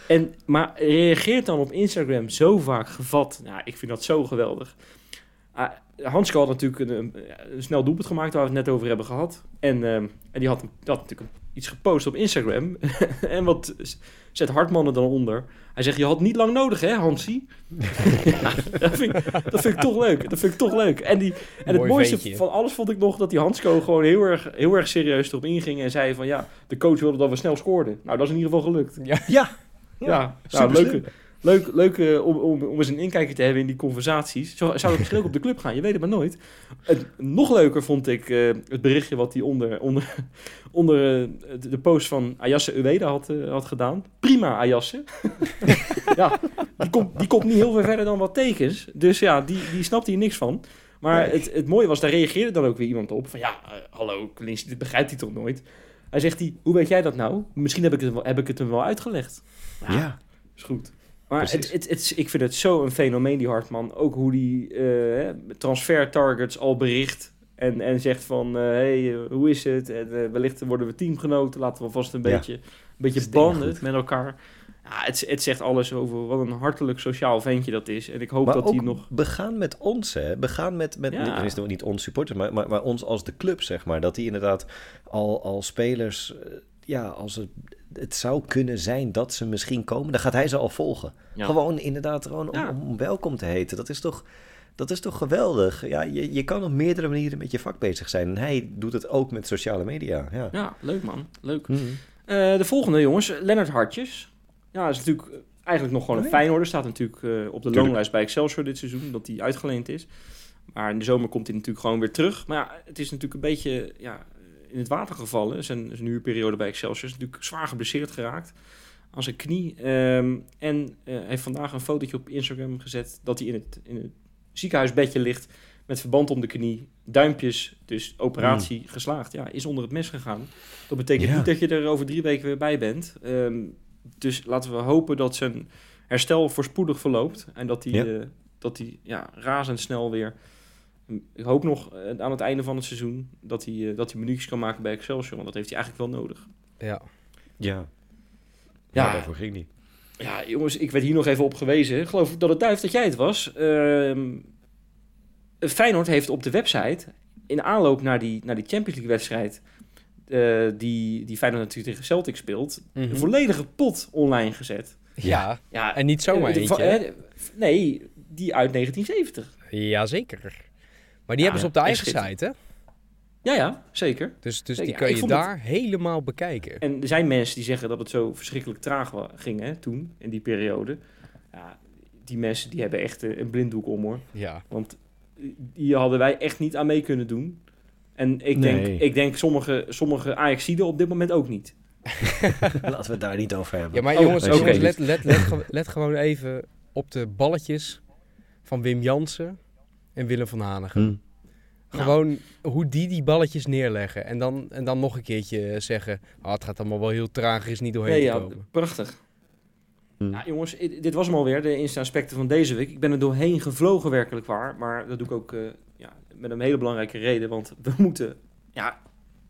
[SPEAKER 2] En, maar reageert dan op Instagram zo vaak gevat. Nou, ik vind dat zo geweldig. Ah, Hansko had natuurlijk een, een, een snel doelpunt gemaakt waar we het net over hebben gehad. En, ehm, en die had, had natuurlijk iets gepost op Instagram. en wat zet Hartman er dan onder? Hij zegt, je had niet lang nodig hè, Hansie? ja, dat, vind ik, dat vind ik toch leuk. Dat vind ik toch leuk. En, die, en het
[SPEAKER 4] Mooi
[SPEAKER 2] mooiste
[SPEAKER 4] ventje.
[SPEAKER 2] van alles vond ik nog dat die Hansko gewoon heel erg, heel erg serieus erop inging. En zei van ja, de coach wilde dat we snel scoorden. Nou, dat is in ieder geval gelukt.
[SPEAKER 4] Ja.
[SPEAKER 3] Ja,
[SPEAKER 2] Ja, nou, leuke, leuk, leuk eh, om, om, om eens een inkijkje te hebben in die conversaties. Zo zou het misschien ook op de club gaan, je weet het maar nooit. Het, nog leuker vond ik eh, het berichtje wat hij onder, onder, onder eh, de, post van Ayasse Ueda had, had gedaan. Prima, Ayasse. ja, die komt, die komt niet heel veel verder dan wat tekens. Dus ja, die, die snapt hier niks van. Maar
[SPEAKER 3] Nee.
[SPEAKER 2] het, het mooie was, daar reageerde dan ook weer iemand op. Van ja, hallo, Clint, dit begrijpt hij toch nooit? Hij zegt, hij, hoe weet jij dat nou? Misschien heb ik het, wel- heb ik het hem wel uitgelegd.
[SPEAKER 3] ja.
[SPEAKER 2] Is goed. Maar het, het, het, ik vind het zo een fenomeen, die Hartman. Ook hoe die eh, transfer targets al bericht. En, en zegt van, eh, hey, eh, hoe is het? En, wellicht worden we teamgenoten. Laten we vast een
[SPEAKER 3] Ja.
[SPEAKER 2] beetje, een beetje banden met elkaar. Ja, het, het zegt alles over wat een hartelijk sociaal ventje dat is. En ik hoop
[SPEAKER 3] Maar
[SPEAKER 2] dat hij nog...
[SPEAKER 3] begaan met ons, hè. Begaan met, met
[SPEAKER 2] Ja.
[SPEAKER 3] niet, niet ons supporters, maar, maar, maar ons als de club, zeg maar. Dat hij inderdaad al, al spelers, ja, als het, het zou kunnen zijn dat ze misschien komen, dan gaat hij ze al volgen.
[SPEAKER 2] Ja.
[SPEAKER 3] Gewoon inderdaad, gewoon om, welkom te heten. Dat is toch, dat is toch geweldig. Ja, je, je kan op meerdere manieren met je vak bezig zijn. En hij doet het ook met sociale media. Ja.
[SPEAKER 2] Ja, leuk man. Leuk.
[SPEAKER 3] Mhm.
[SPEAKER 2] Eh, de volgende jongens, Lennart Hartjes. Ja, is natuurlijk eigenlijk nog gewoon een. Feyenoorder. Staat natuurlijk eh, op de
[SPEAKER 3] Tuurlijk.
[SPEAKER 2] loonlijst bij Excelsior dit seizoen, dat hij uitgeleend is. Maar in de zomer komt hij natuurlijk gewoon weer terug. Maar ja, het is natuurlijk een beetje ja, in het water gevallen. Zijn, zijn huurperiode bij Excelsior is natuurlijk zwaar geblesseerd geraakt aan zijn knie. Ehm, en hij heeft vandaag een fotootje op Instagram gezet dat hij in het, in het ziekenhuisbedje ligt met verband om de knie, duimpjes, dus operatie geslaagd. Ja, is onder het mes gegaan. Dat betekent
[SPEAKER 3] Ja.
[SPEAKER 2] niet dat je er over drie weken weer bij bent. Ehm, dus laten we hopen dat zijn herstel voorspoedig verloopt en dat hij,
[SPEAKER 3] Ja.
[SPEAKER 2] eh, dat hij ja, razendsnel weer. Ik hoop nog eh, aan het einde van het seizoen dat hij, eh, dat hij minuutjes kan maken bij Excelsior, want dat heeft hij eigenlijk wel nodig.
[SPEAKER 4] Ja.
[SPEAKER 3] Ja.
[SPEAKER 2] Ja.
[SPEAKER 3] Ja, daarvoor ging niet.
[SPEAKER 2] Ja, jongens, ik werd hier nog even op gewezen. Ik geloof dat het duif dat jij het was. Ehm Feyenoord heeft op de website, in aanloop naar die, naar die Champions League wedstrijd, eh, die, die Feyenoord natuurlijk tegen Celtic speelt,
[SPEAKER 4] Mhm.
[SPEAKER 2] een volledige pot online gezet.
[SPEAKER 4] Ja.
[SPEAKER 2] Ja,
[SPEAKER 4] En niet zomaar
[SPEAKER 2] de-
[SPEAKER 4] eentje, hè?
[SPEAKER 2] Nee, die uit 1970.
[SPEAKER 4] Jazeker. Maar die
[SPEAKER 2] Ja,
[SPEAKER 4] hebben ze op de eigen site, hè?
[SPEAKER 2] Ja, ja, zeker.
[SPEAKER 4] Dus, dus
[SPEAKER 2] Zeker.
[SPEAKER 4] die
[SPEAKER 2] ik
[SPEAKER 4] je
[SPEAKER 2] het-
[SPEAKER 4] daar helemaal bekijken.
[SPEAKER 2] En er zijn mensen die zeggen dat het zo verschrikkelijk traag ging hè, toen, in die periode. Ja, die mensen die hebben echt eh, een blinddoek om hoor.
[SPEAKER 4] Ja.
[SPEAKER 2] Want hier hadden wij echt niet aan mee kunnen doen. En ik
[SPEAKER 3] Nee.
[SPEAKER 2] denk, ik denk sommige, sommige Ajaxiden op dit moment ook niet.
[SPEAKER 3] Laten we het daar niet over hebben.
[SPEAKER 4] Ja, maar
[SPEAKER 2] Oh,
[SPEAKER 4] jongens,
[SPEAKER 2] oké.
[SPEAKER 4] jongens let, let, let, let gewoon even op de balletjes van Wim Jansen en Willem van Hanegem.
[SPEAKER 3] Hm.
[SPEAKER 4] Gewoon hoe die die balletjes neerleggen. En dan, en dan nog een keertje zeggen, ah, het gaat allemaal wel heel traag, er is niet doorheen
[SPEAKER 2] Nee,
[SPEAKER 4] te
[SPEAKER 2] ja,
[SPEAKER 4] komen.
[SPEAKER 2] prachtig. Ja, jongens, dit was hem alweer, de Insta-aspecten van deze week. Ik ben er doorheen gevlogen, werkelijk waar. Maar dat doe ik ook eh, ja, met een hele belangrijke reden. Want we moeten... Ja,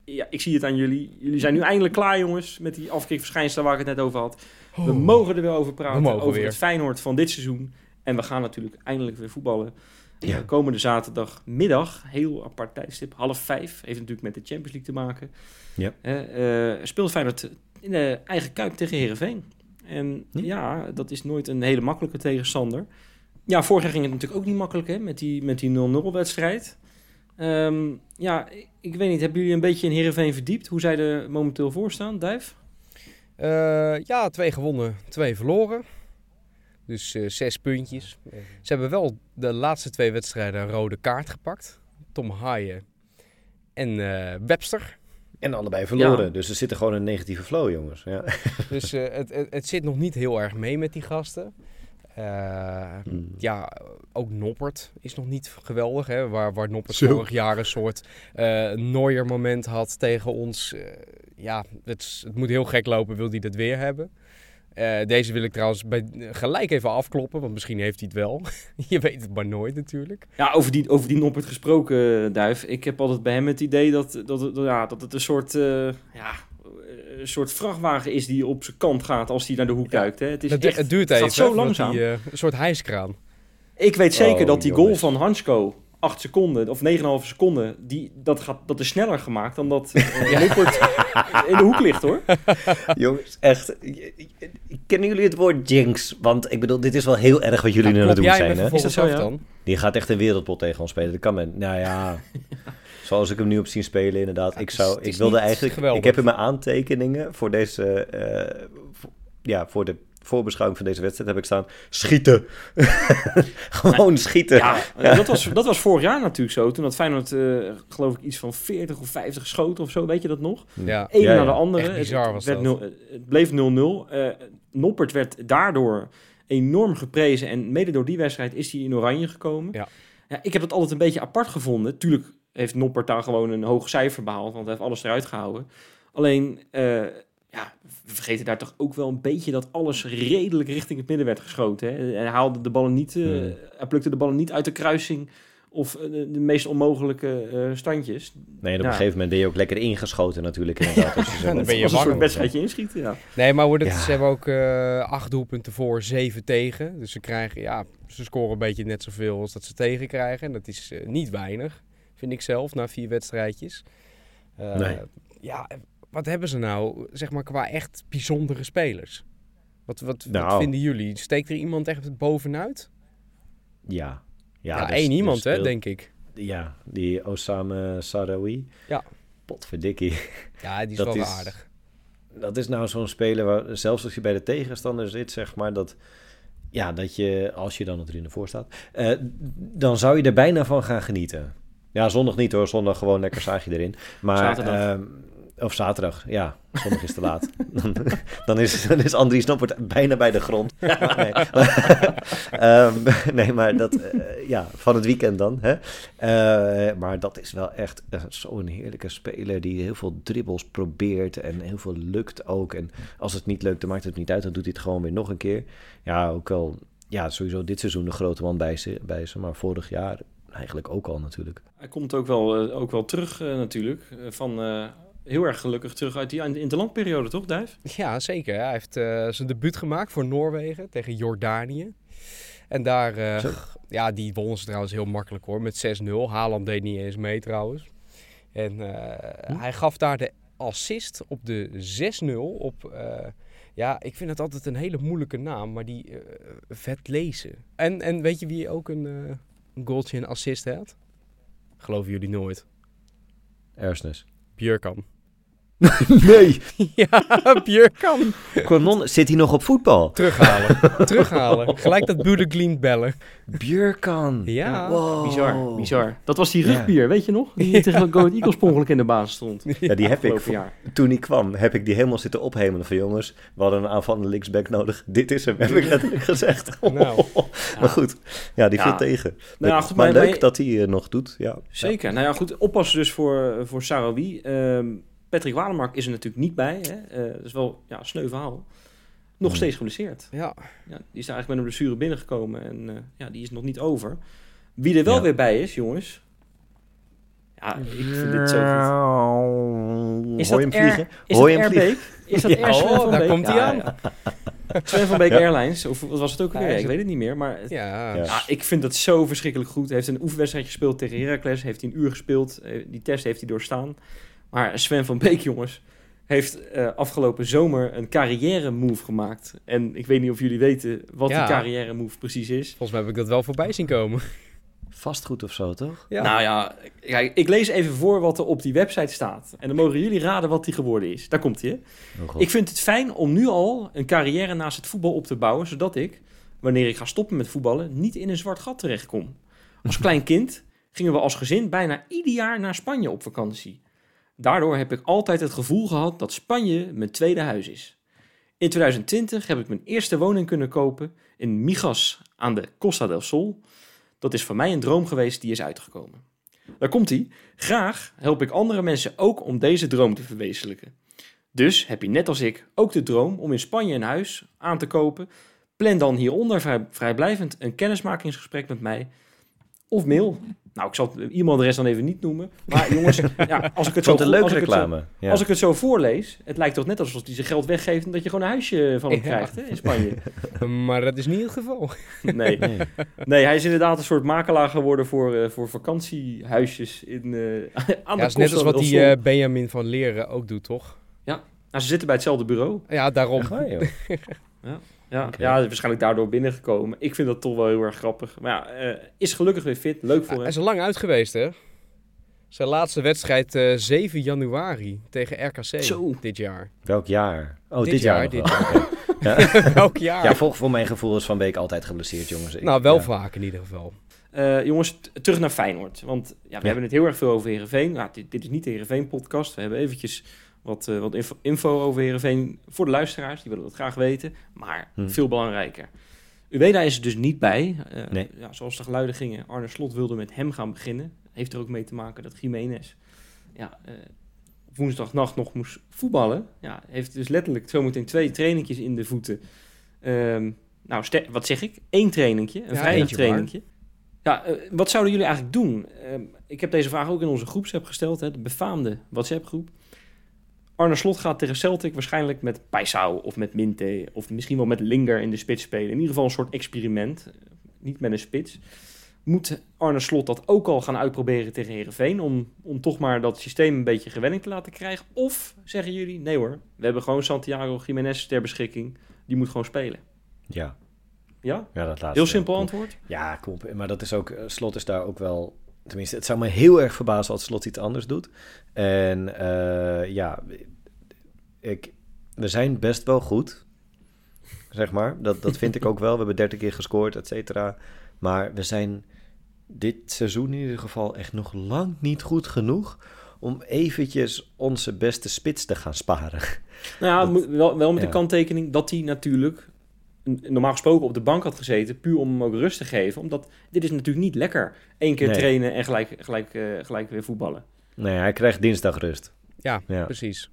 [SPEAKER 2] ja, ik zie het aan jullie. Jullie zijn nu eindelijk klaar, jongens, met die afkikverschijnselen waar ik het net over had. We mogen er weer over praten, over
[SPEAKER 4] weer.
[SPEAKER 2] het Feyenoord van dit seizoen. En we gaan natuurlijk eindelijk weer voetballen.
[SPEAKER 3] Ja.
[SPEAKER 2] Eh, komende zaterdagmiddag, heel apart tijdstip, half vijf. Heeft natuurlijk met de Champions League te maken.
[SPEAKER 3] Ja.
[SPEAKER 2] Eh, speelt Feyenoord in de eigen kuip tegen Herenveen. En
[SPEAKER 3] Hm.
[SPEAKER 2] ja, dat is nooit een hele makkelijke tegenstander. Ja, vorig jaar ging het natuurlijk ook niet makkelijk hè, met die, met die 0-0 wedstrijd. Ehm, ja, ik, weet niet, hebben jullie een beetje in Herenveen verdiept? Hoe zij er momenteel voor staan, Duif?
[SPEAKER 4] Eh, ja, twee gewonnen, twee verloren. Dus eh, zes puntjes. Ze hebben wel de laatste twee wedstrijden een rode kaart gepakt. Tom Haaien en eh, Webster.
[SPEAKER 3] En allebei verloren.
[SPEAKER 2] Ja.
[SPEAKER 3] Dus er zit er gewoon een negatieve flow, jongens. Ja.
[SPEAKER 4] Dus eh, het, het, het zit nog niet heel erg mee met die gasten. Eh,
[SPEAKER 3] Hmm.
[SPEAKER 4] ja, ook Noppert is nog niet geweldig. Hè? Waar, waar Noppert
[SPEAKER 3] Zo.
[SPEAKER 4] vorig jaar een soort eh Neuer moment had tegen ons. Eh, ja, het, het moet heel gek lopen, wil hij dat weer hebben. Eh, deze wil ik trouwens bij, gelijk even afkloppen, want misschien heeft hij het wel. Je weet het maar nooit natuurlijk.
[SPEAKER 2] Ja, over die, over die Noppert gesproken, eh, Duif. Ik heb altijd bij hem het idee dat, dat, het- ja, dat het een soort, eh, ja, een soort vrachtwagen is die op zijn kant gaat als hij naar de hoek duikt. Hè. Het, is echt,
[SPEAKER 4] het duurt
[SPEAKER 2] het
[SPEAKER 4] even.
[SPEAKER 2] gaat zo langzaam.
[SPEAKER 4] een soort hijskraan.
[SPEAKER 2] Ik weet zeker
[SPEAKER 3] Oh,
[SPEAKER 2] dat die goal
[SPEAKER 3] jongens.
[SPEAKER 2] van Hansko, 8 seconden of 9,5 seconden, die, dat, gaat, dat is sneller gemaakt dan dat eh in de hoek ligt hoor.
[SPEAKER 3] Jongens, echt. Kennen jullie het woord jinx? Want ik bedoel, dit is wel heel erg wat jullie nu aan het doen zijn, hè?
[SPEAKER 2] Is dat zo, ja?
[SPEAKER 4] dan?
[SPEAKER 3] Die gaat echt een wereldpot tegen ons spelen. Dat kan men. Nou ja, zoals ik hem nu op zien spelen, inderdaad.
[SPEAKER 4] Ja,
[SPEAKER 3] ik, zou, ik wilde eigenlijk.
[SPEAKER 4] geweldig.
[SPEAKER 3] Ik heb in mijn aantekeningen voor deze. eh, voor- ja, voor de voorbeschouwing van deze wedstrijd heb ik staan. Schieten. Gewoon schieten.
[SPEAKER 2] Ja, eh, Dat, was, dat was vorig jaar natuurlijk zo. Toen had Feyenoord, eh, geloof ik, iets van 40 of 50 geschoten of zo. Weet je dat nog?
[SPEAKER 4] Ja.
[SPEAKER 2] Eén
[SPEAKER 3] Ja,
[SPEAKER 2] naar de andere.
[SPEAKER 4] Echt bizar
[SPEAKER 2] het,
[SPEAKER 4] was
[SPEAKER 2] werd
[SPEAKER 4] dat.
[SPEAKER 2] nul- het bleef 0-0. Eh, Noppert werd daardoor enorm geprezen. En mede door die wedstrijd is hij in oranje gekomen.
[SPEAKER 4] Ja.
[SPEAKER 2] Ja, ik heb het altijd een beetje apart gevonden. Tuurlijk heeft Noppert daar gewoon een hoog cijfer behaald. Want hij heeft alles eruit gehouden. Alleen, eh, we vergeten daar toch ook wel een beetje dat alles redelijk richting het midden werd geschoten. Hè? Hij haalde de ballen niet, eh,
[SPEAKER 3] Hmm.
[SPEAKER 2] hij plukte de ballen niet uit de kruising of eh, de, de meest onmogelijke eh, standjes.
[SPEAKER 3] Nee, en op
[SPEAKER 2] Ja.
[SPEAKER 3] een gegeven moment ben je ook lekker ingeschoten natuurlijk. Inderdaad, als je zo
[SPEAKER 4] Dan ben je
[SPEAKER 2] een
[SPEAKER 4] bang.
[SPEAKER 2] soort wedstrijdje inschieten, ja.
[SPEAKER 4] Nee, maar wordt het,
[SPEAKER 3] Ja.
[SPEAKER 4] ze hebben ook eh, acht doelpunten voor, zeven tegen. Dus ze krijgen, ja, ze scoren een beetje net zoveel als dat ze tegen krijgen. En dat is niet weinig, vind ik zelf, na vier wedstrijdjes. Eh,
[SPEAKER 3] Nee.
[SPEAKER 4] Ja, wat hebben ze nou, zeg maar, qua echt bijzondere spelers? Wat, wat, wat
[SPEAKER 3] Nou.
[SPEAKER 4] vinden jullie? Steekt er iemand echt bovenuit?
[SPEAKER 3] Ja. Ja,
[SPEAKER 4] Ja,
[SPEAKER 3] dus-
[SPEAKER 4] één
[SPEAKER 3] dus
[SPEAKER 4] iemand, hè,
[SPEAKER 3] speelt-
[SPEAKER 4] denk ik.
[SPEAKER 3] Ja, die Osama Sarawi.
[SPEAKER 4] Ja.
[SPEAKER 3] Potverdikkie.
[SPEAKER 4] Ja, die is
[SPEAKER 3] Dat
[SPEAKER 4] wel
[SPEAKER 3] is-
[SPEAKER 4] aardig.
[SPEAKER 3] Dat is nou zo'n speler waar, zelfs als je bij de tegenstander zit, zeg maar, dat, ja, dat je, als je dan het erin voor staat, eh, dan zou je er bijna van gaan genieten. Ja, zondag niet hoor, zondag gewoon lekker zaagje erin. Maar,
[SPEAKER 2] Zaterdag.
[SPEAKER 3] ehm, of zaterdag, ja, zondag is te laat. dan, dan, is, dan is Andries Noppert bijna bij de grond. nee. Ehm, nee, maar dat, eh, ja, van het weekend dan. Hè? Eh, maar dat is wel echt eh, zo'n heerlijke speler die heel veel dribbles probeert en heel veel lukt ook. En als het niet lukt, dan maakt het niet uit, dan doet hij het gewoon weer nog een keer. Ja, ook wel, ja, sowieso dit seizoen de grote man bij ze, bij ze maar vorig jaar eigenlijk ook al natuurlijk.
[SPEAKER 2] Hij komt ook wel, ook wel terug natuurlijk. van eh, heel erg gelukkig terug uit die interlandperiode, toch, Duif?
[SPEAKER 4] Ja, zeker. Hij heeft eh, zijn debuut gemaakt voor Noorwegen tegen Jordanië. En daar, eh, ja, die wonnen ze trouwens heel makkelijk hoor, met 6-0. Haaland deed niet eens mee trouwens. En eh, hij gaf daar de assist op de 6-0 op, eh, ja, ik vind het altijd een hele moeilijke naam, maar die vet lezen. En, en weet je wie ook een, eh, een goaltje en assist had? Geloven jullie nooit.
[SPEAKER 3] Ersnes.
[SPEAKER 4] Björkan.
[SPEAKER 3] Nee,
[SPEAKER 4] ja, Björkan.
[SPEAKER 3] Kwanon, zit hij nog op voetbal?
[SPEAKER 4] Terughalen. Terughalen. Gelijk dat Budeglimt bellen.
[SPEAKER 3] Björkan.
[SPEAKER 4] Ja.
[SPEAKER 3] Wow.
[SPEAKER 2] Bizar, bizar. Dat was die
[SPEAKER 3] Ja.
[SPEAKER 2] rugbier, weet je nog? Die tegen Go Ahead Eagles ongeluk in de basis stond.
[SPEAKER 3] Ja, die heb ik.
[SPEAKER 2] Jaar.
[SPEAKER 3] Toen hij kwam, heb ik die helemaal zitten ophemelen van jongens. We hadden een aanvallende linksback nodig. Dit is hem, heb ik letterlijk gezegd.
[SPEAKER 4] Nou.
[SPEAKER 3] Maar goed, ja, die
[SPEAKER 2] Ja.
[SPEAKER 3] viel tegen.
[SPEAKER 2] Nou goed,
[SPEAKER 3] maar
[SPEAKER 2] maar-
[SPEAKER 3] leuk
[SPEAKER 2] maar-
[SPEAKER 3] dat hij eh, nog doet. Ja.
[SPEAKER 2] Zeker. Nou ja, goed. Oppassen dus voor, voor Sarawi. Ehm Patrick Walemark is er natuurlijk niet bij. Hè? Eh, dat is wel ja, een sneu verhaal. nog
[SPEAKER 3] Hmm.
[SPEAKER 2] steeds geblesseerd.
[SPEAKER 4] Ja,
[SPEAKER 2] Ja, die is daar eigenlijk met een blessure binnengekomen en eh, ja, die is nog niet over. Wie er wel
[SPEAKER 3] Ja.
[SPEAKER 2] weer bij is, jongens. Ja, ik vind dit zo goed. Is
[SPEAKER 3] Hoor je
[SPEAKER 2] dat
[SPEAKER 3] hem vliegen?
[SPEAKER 2] Is
[SPEAKER 3] Hoor je
[SPEAKER 2] dat
[SPEAKER 3] hem
[SPEAKER 2] Air
[SPEAKER 3] vliegen?
[SPEAKER 2] Beek? Is dat
[SPEAKER 3] Ja,
[SPEAKER 2] Air Sven van
[SPEAKER 4] daar
[SPEAKER 2] Beek?
[SPEAKER 4] komt hij
[SPEAKER 2] Ja,
[SPEAKER 4] aan.
[SPEAKER 2] ja. Sven van Beek
[SPEAKER 3] Ja.
[SPEAKER 2] Airlines, of wat was het ook
[SPEAKER 4] is
[SPEAKER 2] Ik weet het niet meer, maar...
[SPEAKER 4] ja.
[SPEAKER 3] Ja.
[SPEAKER 2] Ja, ik vind dat zo verschrikkelijk goed. Hij heeft een oefenwedstrijd gespeeld tegen Heracles. Heeft hij een uur gespeeld. Eh, Die test heeft hij doorstaan. Maar Sven van Beek, jongens, heeft eh, afgelopen zomer een carrière move gemaakt. En ik weet niet of jullie weten wat
[SPEAKER 4] Ja.
[SPEAKER 2] die carrière move precies is.
[SPEAKER 4] Volgens mij heb ik dat wel voorbij zien komen.
[SPEAKER 3] Vastgoed of zo, toch?
[SPEAKER 4] Ja.
[SPEAKER 2] Nou ja, kijk, ik lees even voor wat er op die website staat. En dan mogen jullie raden wat die geworden is. Daar komt hij.
[SPEAKER 3] Oh.
[SPEAKER 2] Ik vind het fijn om nu al een carrière naast het voetbal op te bouwen, zodat ik, wanneer ik ga stoppen met voetballen, niet in een zwart gat terechtkom. Als klein kind gingen we als gezin bijna ieder jaar naar Spanje op vakantie. Daardoor heb ik altijd het gevoel gehad dat Spanje mijn tweede huis is. In 2020 heb ik mijn eerste woning kunnen kopen in Migas aan de Costa del Sol. Dat is voor mij een droom geweest die is uitgekomen. Daar komt hij. Graag help ik andere mensen ook om deze droom te verwezenlijken. Dus heb je net als ik ook de droom om in Spanje een huis aan te kopen? Plan dan hieronder vrij, vrijblijvend een kennismakingsgesprek met mij of mail. Nou, ik zal het e-mailadres dan even niet noemen. Maar jongens, ja, als ik het zo
[SPEAKER 3] vond het een leuke
[SPEAKER 2] als ik het zo-
[SPEAKER 3] reclame. Ja.
[SPEAKER 2] Als ik het zo voorlees, het lijkt toch net alsof hij zijn geld weggeeft en dat je gewoon een huisje van hem
[SPEAKER 4] Ja.
[SPEAKER 2] krijgt hè, in Spanje.
[SPEAKER 4] Maar dat is niet het geval.
[SPEAKER 2] Nee.
[SPEAKER 3] Nee.
[SPEAKER 2] nee, hij is inderdaad een soort makelaar geworden voor, eh, voor vakantiehuisjes in, aan
[SPEAKER 4] Ja,
[SPEAKER 2] de
[SPEAKER 4] is net als wat die eh, Benjamin van Leren ook doet, toch?
[SPEAKER 2] Nou, ze zitten bij hetzelfde bureau.
[SPEAKER 4] Ja, daarom.
[SPEAKER 3] Echt joh.
[SPEAKER 2] Ja, ja, waarschijnlijk daardoor binnengekomen. Ik vind dat toch wel heel erg grappig. Maar ja, eh, is gelukkig weer fit. Leuk voor
[SPEAKER 4] Hij
[SPEAKER 2] hem.
[SPEAKER 4] is er lang uit geweest, hè? Zijn laatste wedstrijd eh 7 januari tegen RKC
[SPEAKER 2] Zo.
[SPEAKER 4] dit jaar.
[SPEAKER 3] Welk jaar? Oh, dit,
[SPEAKER 4] Dit
[SPEAKER 3] jaar,
[SPEAKER 4] jaar, dit.
[SPEAKER 3] Oké. Ja.
[SPEAKER 4] Welk jaar?
[SPEAKER 3] ja, voor, voor mijn gevoel is Van Beek altijd geblesseerd, jongens. Ik-
[SPEAKER 4] nou, wel
[SPEAKER 3] ja.
[SPEAKER 4] vaak in ieder geval.
[SPEAKER 2] Eh, jongens, terug naar Feyenoord. Want ja, we
[SPEAKER 3] Ja.
[SPEAKER 2] hebben het heel erg veel over Heerenveen. Nou, dit, dit is niet de Heerenveen-podcast. We hebben eventjes wat, eh, wat info, info over Heerenveen voor de luisteraars. Die willen dat graag weten. Maar
[SPEAKER 3] Hm.
[SPEAKER 2] veel belangrijker. Uweda is er dus niet bij. Eh,
[SPEAKER 3] Nee.
[SPEAKER 2] ja, zoals de geluiden gingen. Arne Slot wilde met hem gaan beginnen. Heeft er ook mee te maken dat Jiménez ja, eh, woensdagnacht nog moest voetballen. Ja, heeft dus letterlijk zometeen twee trainingjes in de voeten. Ehm, nou, wat zeg ik? Eén trainingje, een
[SPEAKER 4] Ja,
[SPEAKER 2] vrijdag
[SPEAKER 4] eentje maar.
[SPEAKER 2] trainingje. Ja, wat zouden jullie eigenlijk doen? Ehm, ik heb deze vraag ook in onze groepsapp gesteld, hè, de befaamde WhatsApp-groep. Arne Slot gaat tegen Celtic waarschijnlijk met Paisao of met Minte... of misschien wel met Linger in de spits spelen. In ieder geval een soort experiment, niet met een spits. Moet Arne Slot dat ook al gaan uitproberen tegen Herenveen om, om toch maar dat systeem een beetje gewenning te laten krijgen? Of zeggen jullie, nee hoor, we hebben gewoon Santiago Jiménez ter beschikking, die moet gewoon spelen.
[SPEAKER 3] Ja,
[SPEAKER 2] Ja?
[SPEAKER 3] ja, dat laatste.
[SPEAKER 2] Heel simpel antwoord.
[SPEAKER 3] Ja, klopt. Maar dat is ook, eh, Slot is daar ook wel, tenminste, het zou me heel erg verbazen als Slot iets anders doet. En eh, ja, ik, we zijn best wel goed, zeg maar. Dat, dat vind ik ook wel. We hebben 30 keer gescoord, et cetera. Maar we zijn dit seizoen in ieder geval echt nog lang niet goed genoeg om eventjes onze beste spits te gaan sparen.
[SPEAKER 2] Nou ja,
[SPEAKER 3] Dat-
[SPEAKER 2] wel, wel met
[SPEAKER 3] ja.
[SPEAKER 2] de kanttekening dat hij natuurlijk normaal gesproken op de bank had gezeten, puur om hem ook rust te geven. Omdat dit is natuurlijk niet lekker. Eén keer
[SPEAKER 3] Nee.
[SPEAKER 2] trainen en gelijk, gelijk, eh, gelijk weer voetballen.
[SPEAKER 3] Nee, hij krijgt dinsdag rust.
[SPEAKER 4] Ja,
[SPEAKER 3] Ja.
[SPEAKER 4] precies.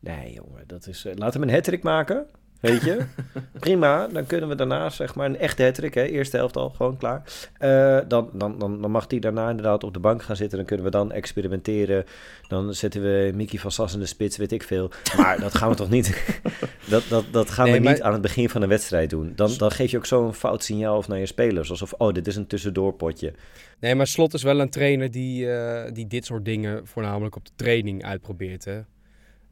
[SPEAKER 3] Nee, jongen, dat is. eh, laten we een hattrick maken. Weet je? Prima, dan kunnen we daarna zeg maar een echte hattrick, hè, eerste helft al gewoon klaar. Eh, dan, dan, dan, dan mag die daarna inderdaad op de bank gaan zitten. Dan kunnen we dan experimenteren. Dan zetten we Mickey van Sas in de spits, weet ik veel. Maar dat gaan we toch niet. dat, dat, dat gaan
[SPEAKER 4] Nee,
[SPEAKER 3] we
[SPEAKER 4] maar-
[SPEAKER 3] niet aan het begin van een wedstrijd doen. Dan, dan geef je ook zo'n fout signaal of naar je spelers. Alsof, oh, dit is een tussendoorpotje.
[SPEAKER 4] Nee, maar Slot is wel een trainer die, eh, die dit soort dingen voornamelijk op de training uitprobeert. Hè?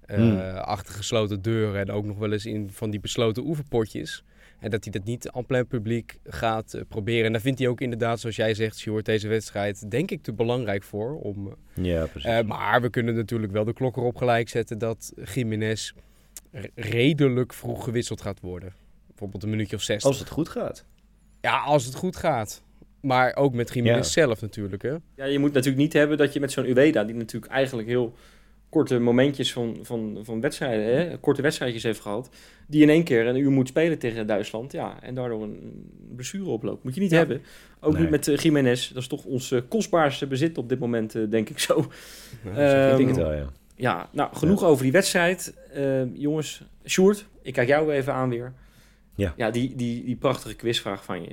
[SPEAKER 4] Eh,
[SPEAKER 3] Hmm.
[SPEAKER 4] Achter gesloten deuren en ook nog wel eens in van die besloten oefenpotjes. En dat hij dat niet aan plein publiek gaat eh, proberen. En daar vindt hij ook inderdaad, zoals jij zegt, Sjoerd, deze wedstrijd denk ik te belangrijk voor. Om,
[SPEAKER 3] Ja, precies.
[SPEAKER 4] eh, maar we kunnen natuurlijk wel de klok erop gelijk zetten dat Jiménez redelijk vroeg gewisseld gaat worden. Bijvoorbeeld een minuutje of 60.
[SPEAKER 3] Als het goed gaat.
[SPEAKER 4] Ja, als het goed gaat. Maar ook met Jiménez
[SPEAKER 3] Ja.
[SPEAKER 4] zelf natuurlijk. Hè?
[SPEAKER 2] Ja, je moet natuurlijk niet hebben dat je met zo'n Ueda, die natuurlijk eigenlijk heel korte momentjes van, van, van wedstrijden, hè, korte wedstrijdjes heeft gehad, die in één keer een uur moet spelen tegen Duitsland, ja, en daardoor een blessure oploopt. Moet je niet
[SPEAKER 4] Ja.
[SPEAKER 2] hebben. Ook
[SPEAKER 3] Nee.
[SPEAKER 2] niet met uh, Jiménez. Dat is toch ons eh, kostbaarste bezit op dit moment, eh, denk ik zo.
[SPEAKER 4] Ja,
[SPEAKER 2] Eh,
[SPEAKER 3] Ik
[SPEAKER 2] Ehm,
[SPEAKER 3] denk het wel, ja.
[SPEAKER 2] Ja, nou, genoeg over die wedstrijd. Eh, jongens, Sjoerd, ik kijk jou even aan weer.
[SPEAKER 3] Ja.
[SPEAKER 2] Ja, die, die, die prachtige quizvraag van je.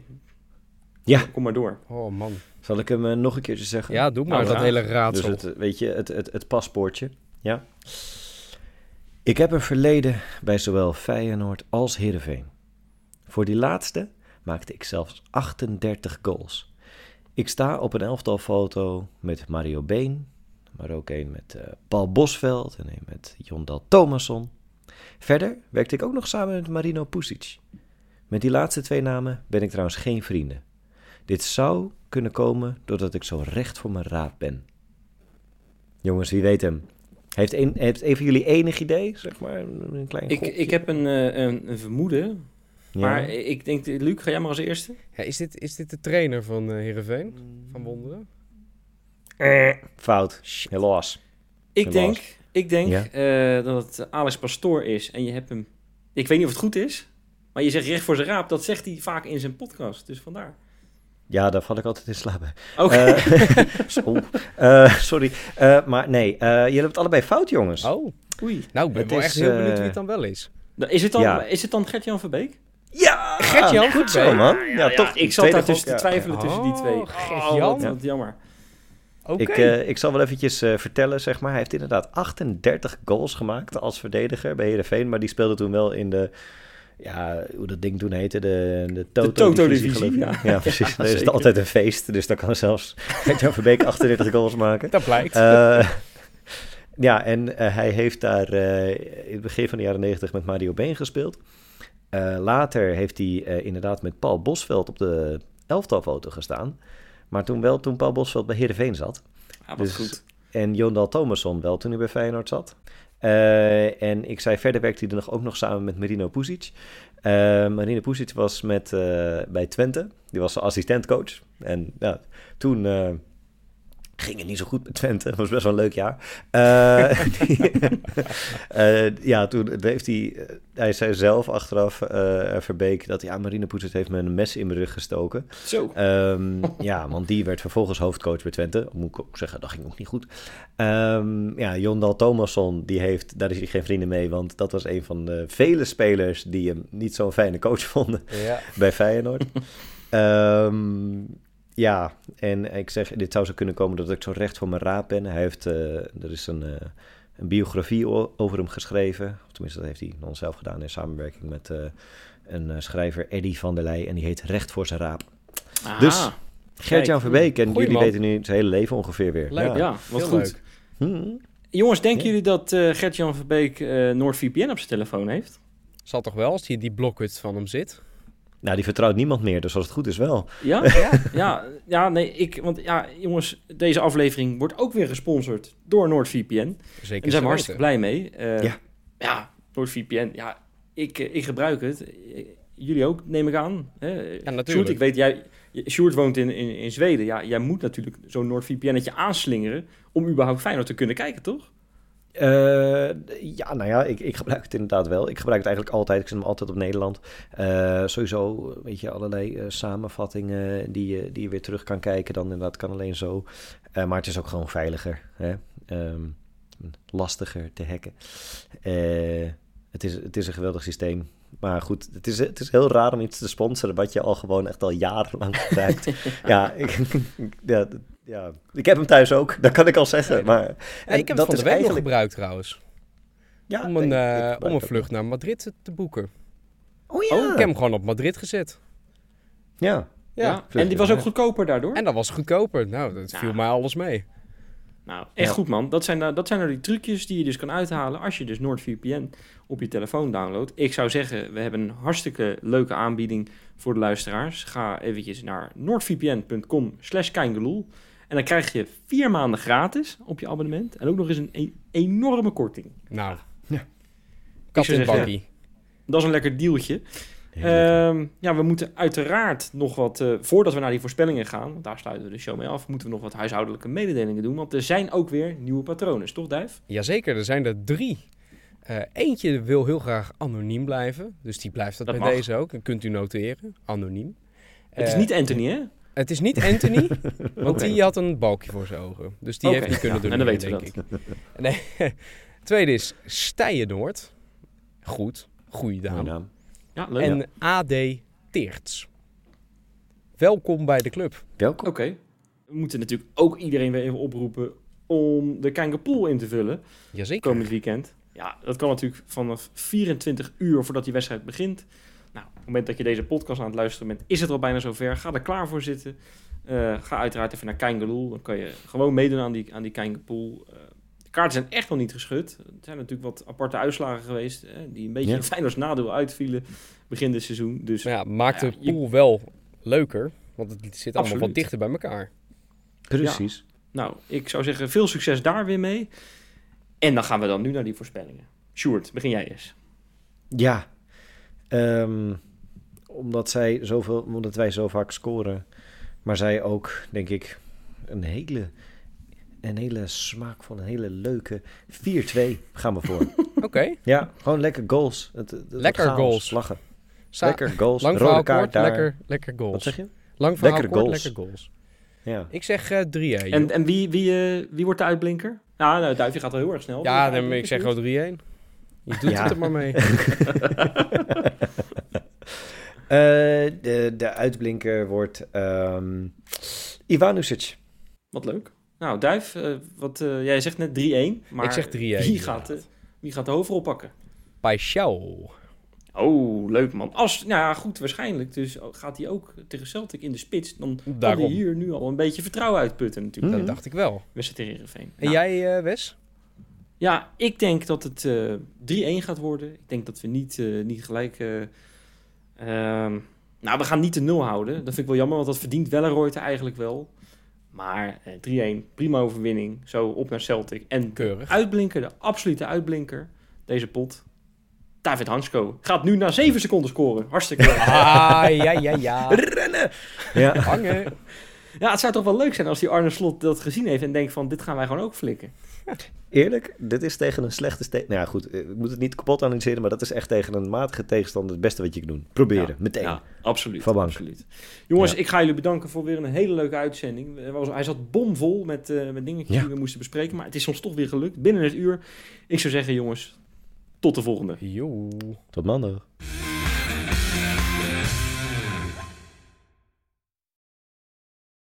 [SPEAKER 3] Ja.
[SPEAKER 2] Kom maar door.
[SPEAKER 4] Oh man.
[SPEAKER 3] Zal ik hem nog een keertje zeggen?
[SPEAKER 4] Ja, doe maar
[SPEAKER 2] Nou,
[SPEAKER 4] dat hele
[SPEAKER 3] Dus
[SPEAKER 4] raadsel.
[SPEAKER 3] het, eh, weet je, het, het, het paspoortje. Ja. Ik heb een verleden bij zowel Feyenoord als Heerenveen. Voor die laatste maakte ik zelfs 38 goals. Ik sta op een elftal foto met Mario Been, maar ook een met eh, Paul Bosveld en een met Jondal Thomasson. Verder werkte ik ook nog samen met Marino Pusic. Met die laatste twee namen ben ik trouwens geen vrienden. Dit zou kunnen komen doordat ik zo recht voor mijn raap ben. Jongens, wie weet hem? Heeft een, heeft een van jullie enig idee, zeg maar? Een klein
[SPEAKER 2] Ik, ik heb een, eh, een, een vermoeden,
[SPEAKER 3] Ja.
[SPEAKER 2] maar ik denk, Luc, ga jij maar als eerste?
[SPEAKER 4] Ja, is, dit, is dit de trainer van eh Heerenveen? Van Wonderen?
[SPEAKER 3] Fout, helaas.
[SPEAKER 2] Ik
[SPEAKER 3] Helaas.
[SPEAKER 2] denk, ik denk
[SPEAKER 3] Ja.
[SPEAKER 2] eh, dat het Alex Pastoor is en je hebt hem... Ik weet niet of het goed is, maar je zegt recht voor zijn raap. Dat zegt hij vaak in zijn podcast, dus vandaar.
[SPEAKER 3] Ja, daar val ik altijd in slaap.
[SPEAKER 2] Oké.
[SPEAKER 3] Eh, zo. Eh, sorry. Eh, maar nee, eh, jullie hebben het allebei fout, jongens.
[SPEAKER 4] Oh,
[SPEAKER 2] Oei.
[SPEAKER 4] nou, ik ben
[SPEAKER 3] Het
[SPEAKER 4] wel
[SPEAKER 3] is,
[SPEAKER 4] echt heel benieuwd wie het dan wel is.
[SPEAKER 2] Nou, Is het dan,
[SPEAKER 3] Ja.
[SPEAKER 2] is het dan Gert-Jan Verbeek?
[SPEAKER 3] Ja!
[SPEAKER 4] Gert-Jan
[SPEAKER 3] Goed zo,
[SPEAKER 4] Verbeek.
[SPEAKER 3] man. Ja, toch.
[SPEAKER 2] ik zat daar tussen te twijfelen tussen die
[SPEAKER 4] Oh,
[SPEAKER 2] twee.
[SPEAKER 4] Gert-Jan.
[SPEAKER 2] wat, wat jammer.
[SPEAKER 4] Oké.
[SPEAKER 3] Ik, eh, ik zal wel eventjes eh, vertellen, zeg maar. Hij heeft inderdaad 38 goals gemaakt als verdediger bij Heerenveen. Maar die speelde toen wel in de... Ja, hoe dat ding toen heette, de, de ik.
[SPEAKER 2] ja.
[SPEAKER 3] ja. precies.
[SPEAKER 2] Ja,
[SPEAKER 3] is het altijd een feest. Dus dan kan zelfs Gert-Jan Verbeek 38 goals maken.
[SPEAKER 4] Dat blijkt.
[SPEAKER 3] Eh, ja, en eh, hij heeft daar eh, in het begin van de jaren 90 met Mario Been gespeeld. Later heeft hij inderdaad met Paul Bosveld op de elftalfoto gestaan. Maar toen wel, toen Paul Bosveld bij Heerenveen zat.
[SPEAKER 2] Ja, wat
[SPEAKER 3] Dus-
[SPEAKER 2] goed.
[SPEAKER 3] En Jondal Thomasson wel toen hij bij Feyenoord zat. Eh, en ik zei, verder werkte hij er nog, ook nog samen met Marino Pusic. Eh, Marino Pusic was met, eh, bij Twente. Die was assistentcoach. En ja, toen ging het niet zo goed met Twente. Het was best wel een leuk jaar. Eh, eh, ja, toen heeft hij... eh, hij zei zelf achteraf, eh Verbeek, dat ja, Marino Pusic heeft me een mes in mijn rug gestoken.
[SPEAKER 2] Zo.
[SPEAKER 3] Ehm, ja, want die werd vervolgens hoofdcoach bij Twente. Moet ik ook zeggen, dat ging ook niet goed. Ehm, ja, Jondal Thomasson, die heeft, daar is hij geen vrienden mee. Want dat was een van de vele spelers die hem niet zo'n fijne coach vonden
[SPEAKER 4] ja.
[SPEAKER 3] bij Feyenoord. Ehm, ja, en ik zeg, dit zou zo kunnen komen dat ik zo recht voor mijn raap ben. Hij heeft, eh, er is een, eh, een biografie over hem geschreven. Of tenminste, dat heeft hij dan zelf gedaan in samenwerking met eh, een eh, schrijver, Eddie van der Leij. En die heet Recht voor zijn raap.
[SPEAKER 2] Ah,
[SPEAKER 3] Dus- Gert-Jan Verbeek. En
[SPEAKER 4] Goeie
[SPEAKER 3] jullie
[SPEAKER 4] man.
[SPEAKER 3] weten nu zijn hele leven ongeveer weer.
[SPEAKER 4] Leuk,
[SPEAKER 2] ja, wat
[SPEAKER 4] Heel
[SPEAKER 2] goed.
[SPEAKER 4] leuk.
[SPEAKER 3] Hm.
[SPEAKER 2] Jongens, denken
[SPEAKER 3] Ja.
[SPEAKER 2] jullie dat eh Gert-Jan Verbeek eh NordVPN op zijn telefoon heeft?
[SPEAKER 4] Zal toch wel, als hij die blokhut van hem zit.
[SPEAKER 3] Nou, die vertrouwt niemand meer, dus als het goed is wel.
[SPEAKER 2] Ja?
[SPEAKER 4] Ja.
[SPEAKER 2] ja, ja, nee, ik, want ja, jongens, deze aflevering wordt ook weer gesponsord door NordVPN. En
[SPEAKER 4] Zeker
[SPEAKER 2] daar zijn we hartstikke blij mee. Eh,
[SPEAKER 3] Ja.
[SPEAKER 2] ja, NordVPN, ja, ik, eh, ik gebruik het. Eh, Jullie ook, neem ik aan. Hè?
[SPEAKER 4] natuurlijk.
[SPEAKER 2] Sjoerd, ik weet, jij, Sjoerd woont in, in, in Zweden. Ja, jij moet natuurlijk zo'n NordVPN'tje aanslingeren om überhaupt Feyenoord te kunnen kijken, toch?
[SPEAKER 3] Eh, ja, nou ja, ik, ik gebruik het inderdaad wel. Ik gebruik het eigenlijk altijd. Ik zet hem altijd op Nederland. Eh, sowieso, weet je, allerlei eh, samenvattingen die je, die je weer terug kan kijken. Dan inderdaad kan alleen zo. Maar het is ook gewoon veiliger. Hè? Ehm, lastiger te hacken. Het, is, het is een geweldig systeem. Maar goed, het is, het is heel raar om iets te sponsoren wat je al gewoon echt al jarenlang gebruikt. ja, ik, ja, ja, ik heb hem thuis ook, dat kan ik al zeggen. Maar,
[SPEAKER 4] Ja, ik heb het
[SPEAKER 3] dat
[SPEAKER 4] van de nog
[SPEAKER 3] eigenlijk-
[SPEAKER 4] gebruikt trouwens.
[SPEAKER 3] Ja,
[SPEAKER 4] om een,
[SPEAKER 3] nee, ik
[SPEAKER 4] eh, om een vlucht naar Madrid te- boeken.
[SPEAKER 3] Oh
[SPEAKER 4] Ik
[SPEAKER 3] ja.
[SPEAKER 4] heb hem gewoon op Madrid gezet.
[SPEAKER 3] Ja.
[SPEAKER 4] Ja.
[SPEAKER 2] En die was ook goedkoper daardoor?
[SPEAKER 4] En dat was goedkoper. Nou, dat viel
[SPEAKER 2] Ja.
[SPEAKER 4] mij alles mee.
[SPEAKER 2] Nou, echt
[SPEAKER 3] Ja.
[SPEAKER 2] goed man. Dat zijn, nou- dat zijn nou die trucjes die je dus kan uithalen als je dus NordVPN op je telefoon downloadt. Ik zou zeggen, we hebben een hartstikke leuke aanbieding voor de luisteraars. Ga eventjes naar noordvpn.com slash keingeloel. En dan krijg je vier maanden gratis op je abonnement. En ook nog eens een e- enorme korting.
[SPEAKER 4] Nou.
[SPEAKER 3] Ja.
[SPEAKER 4] Kat in bakkie.
[SPEAKER 2] Dat is een lekker dealtje. Ehm, ja, we moeten uiteraard nog wat, eh, voordat we naar die voorspellingen gaan, want daar sluiten we de show mee af, moeten we nog wat huishoudelijke mededelingen doen. Want er zijn ook weer nieuwe patronen, toch Duif?
[SPEAKER 4] Jazeker, er zijn er drie. Eh, eentje wil heel graag anoniem blijven. Dus die blijft dat,
[SPEAKER 2] Dat
[SPEAKER 4] bij
[SPEAKER 2] mag.
[SPEAKER 4] deze ook. En kunt u noteren. Anoniem.
[SPEAKER 2] Het is
[SPEAKER 4] Eh,
[SPEAKER 2] niet Anthony, hè?
[SPEAKER 4] Het is niet Anthony, want die had een balkje voor zijn ogen. Dus die heeft niet kunnen
[SPEAKER 2] ja,
[SPEAKER 4] doen,
[SPEAKER 2] en dan weten we
[SPEAKER 4] ik. Nee. Tweede is Stijenoord. Goed, goede
[SPEAKER 3] Mooie
[SPEAKER 4] naam.
[SPEAKER 3] naam.
[SPEAKER 2] Ja, leuk.
[SPEAKER 4] En AD Teerts. Welkom bij de club.
[SPEAKER 3] Welkom.
[SPEAKER 2] Oké. We moeten natuurlijk ook iedereen weer even oproepen om de Kangapool in te vullen
[SPEAKER 4] Jazeker.
[SPEAKER 2] komend weekend. Ja, dat kan natuurlijk vanaf 24 uur voordat die wedstrijd begint. Nou, op het moment dat je deze podcast aan het luisteren bent, is het al bijna zover. Ga er klaar voor zitten. Eh, ga uiteraard even naar Kangaloo. Dan kan je gewoon meedoen aan die, aan die Kangapool. Eh, de kaarten zijn echt nog niet geschud. Er zijn natuurlijk wat aparte uitslagen geweest. eh, die een beetje
[SPEAKER 3] Ja.
[SPEAKER 2] in Feyenoord's nadeel uitvielen begin dit seizoen. Dus
[SPEAKER 4] Maar ja, maakt de
[SPEAKER 2] Ja, je-
[SPEAKER 4] pool wel leuker. Want het zit allemaal
[SPEAKER 2] Absoluut.
[SPEAKER 4] wat dichter bij elkaar.
[SPEAKER 3] Precies.
[SPEAKER 2] Nou, ik zou zeggen, veel succes daar weer mee. En dan gaan we dan nu naar die voorspellingen. Sjoerd, begin jij eens.
[SPEAKER 3] Ja. Ehm, omdat, zij zoveel, omdat wij zo vaak scoren. Maar zij ook, denk ik, een hele, een hele smaakvolle, een hele leuke 4-2 gaan we voor.
[SPEAKER 4] Oké.
[SPEAKER 3] ja, gewoon lekker goals. Het, het wordt
[SPEAKER 4] Lekker goals.
[SPEAKER 3] Lachen.
[SPEAKER 4] Sa-
[SPEAKER 3] Lekker goals.
[SPEAKER 4] Lang
[SPEAKER 3] rode kaart
[SPEAKER 4] kort,
[SPEAKER 3] daar.
[SPEAKER 4] lekker, lekker goals.
[SPEAKER 3] Wat zeg je?
[SPEAKER 4] Lang verhaal
[SPEAKER 3] Lekkere
[SPEAKER 4] kort,
[SPEAKER 3] goals.
[SPEAKER 4] lekker goals.
[SPEAKER 3] Ja.
[SPEAKER 4] Ik zeg eh 3
[SPEAKER 2] En, en wie, wie, eh, wie wordt de uitblinker? Nou, nou Duifje gaat wel heel erg snel.
[SPEAKER 4] Ja, dan, ik zeg gewoon 3-1. Je doet
[SPEAKER 3] Ja.
[SPEAKER 4] het er maar mee.
[SPEAKER 3] Eh, de, de uitblinker wordt ehm Ivanusic.
[SPEAKER 2] Wat leuk. Nou, Duif, eh, wat, eh, jij zegt net 3-1. Maar
[SPEAKER 4] Ik zeg 3-1
[SPEAKER 2] Wie gaat, wie gaat de hoofdrol pakken?
[SPEAKER 4] Paixão.
[SPEAKER 2] Oh, leuk man. Als, nou ja, goed, waarschijnlijk. Dus gaat hij ook tegen Celtic in de spits. Dan kan hij hier nu al een beetje vertrouwen uitputten natuurlijk.
[SPEAKER 3] Hmm.
[SPEAKER 4] Dat dacht ik wel.
[SPEAKER 2] Wedstrijd tegen Heerenveen.
[SPEAKER 4] En
[SPEAKER 2] Nou,
[SPEAKER 4] jij, Wes?
[SPEAKER 2] Ja, ik denk dat het eh 3-1 gaat worden. Ik denk dat we niet, eh, niet gelijk... eh, ehm, nou, we gaan niet de nul houden. Dat vind ik wel jammer, want dat verdient Welleroyte eigenlijk wel. Maar eh, 3-1, prima overwinning. Zo op naar Celtic. En
[SPEAKER 4] Keurig.
[SPEAKER 2] uitblinker, de absolute uitblinker, deze pot. David Hansko gaat nu na 7 seconden scoren. Hartstikke leuk.
[SPEAKER 4] Ah, ja, ja, ja.
[SPEAKER 3] Rennen! Ja.
[SPEAKER 4] Hangen.
[SPEAKER 2] Ja, het zou toch wel leuk zijn als die Arne Slot dat gezien heeft en denkt van dit gaan wij gewoon ook flikken.
[SPEAKER 3] Eerlijk, dit is tegen een slechte... Ste nou ja, goed, eh, ik moet het niet kapot analyseren... maar dat is echt tegen een matige tegenstander het beste wat je kan doen. Proberen,
[SPEAKER 2] Ja,
[SPEAKER 3] meteen.
[SPEAKER 2] Ja, absoluut.
[SPEAKER 3] Van bank.
[SPEAKER 2] absoluut. Jongens,
[SPEAKER 3] Ja.
[SPEAKER 2] ik ga jullie bedanken voor weer een hele leuke uitzending. Hij zat bomvol met, eh, met dingetjes die we moesten bespreken, maar het is ons toch weer gelukt binnen het uur. Ik zou zeggen, jongens, tot de volgende.
[SPEAKER 4] Joe.
[SPEAKER 3] Tot maandag.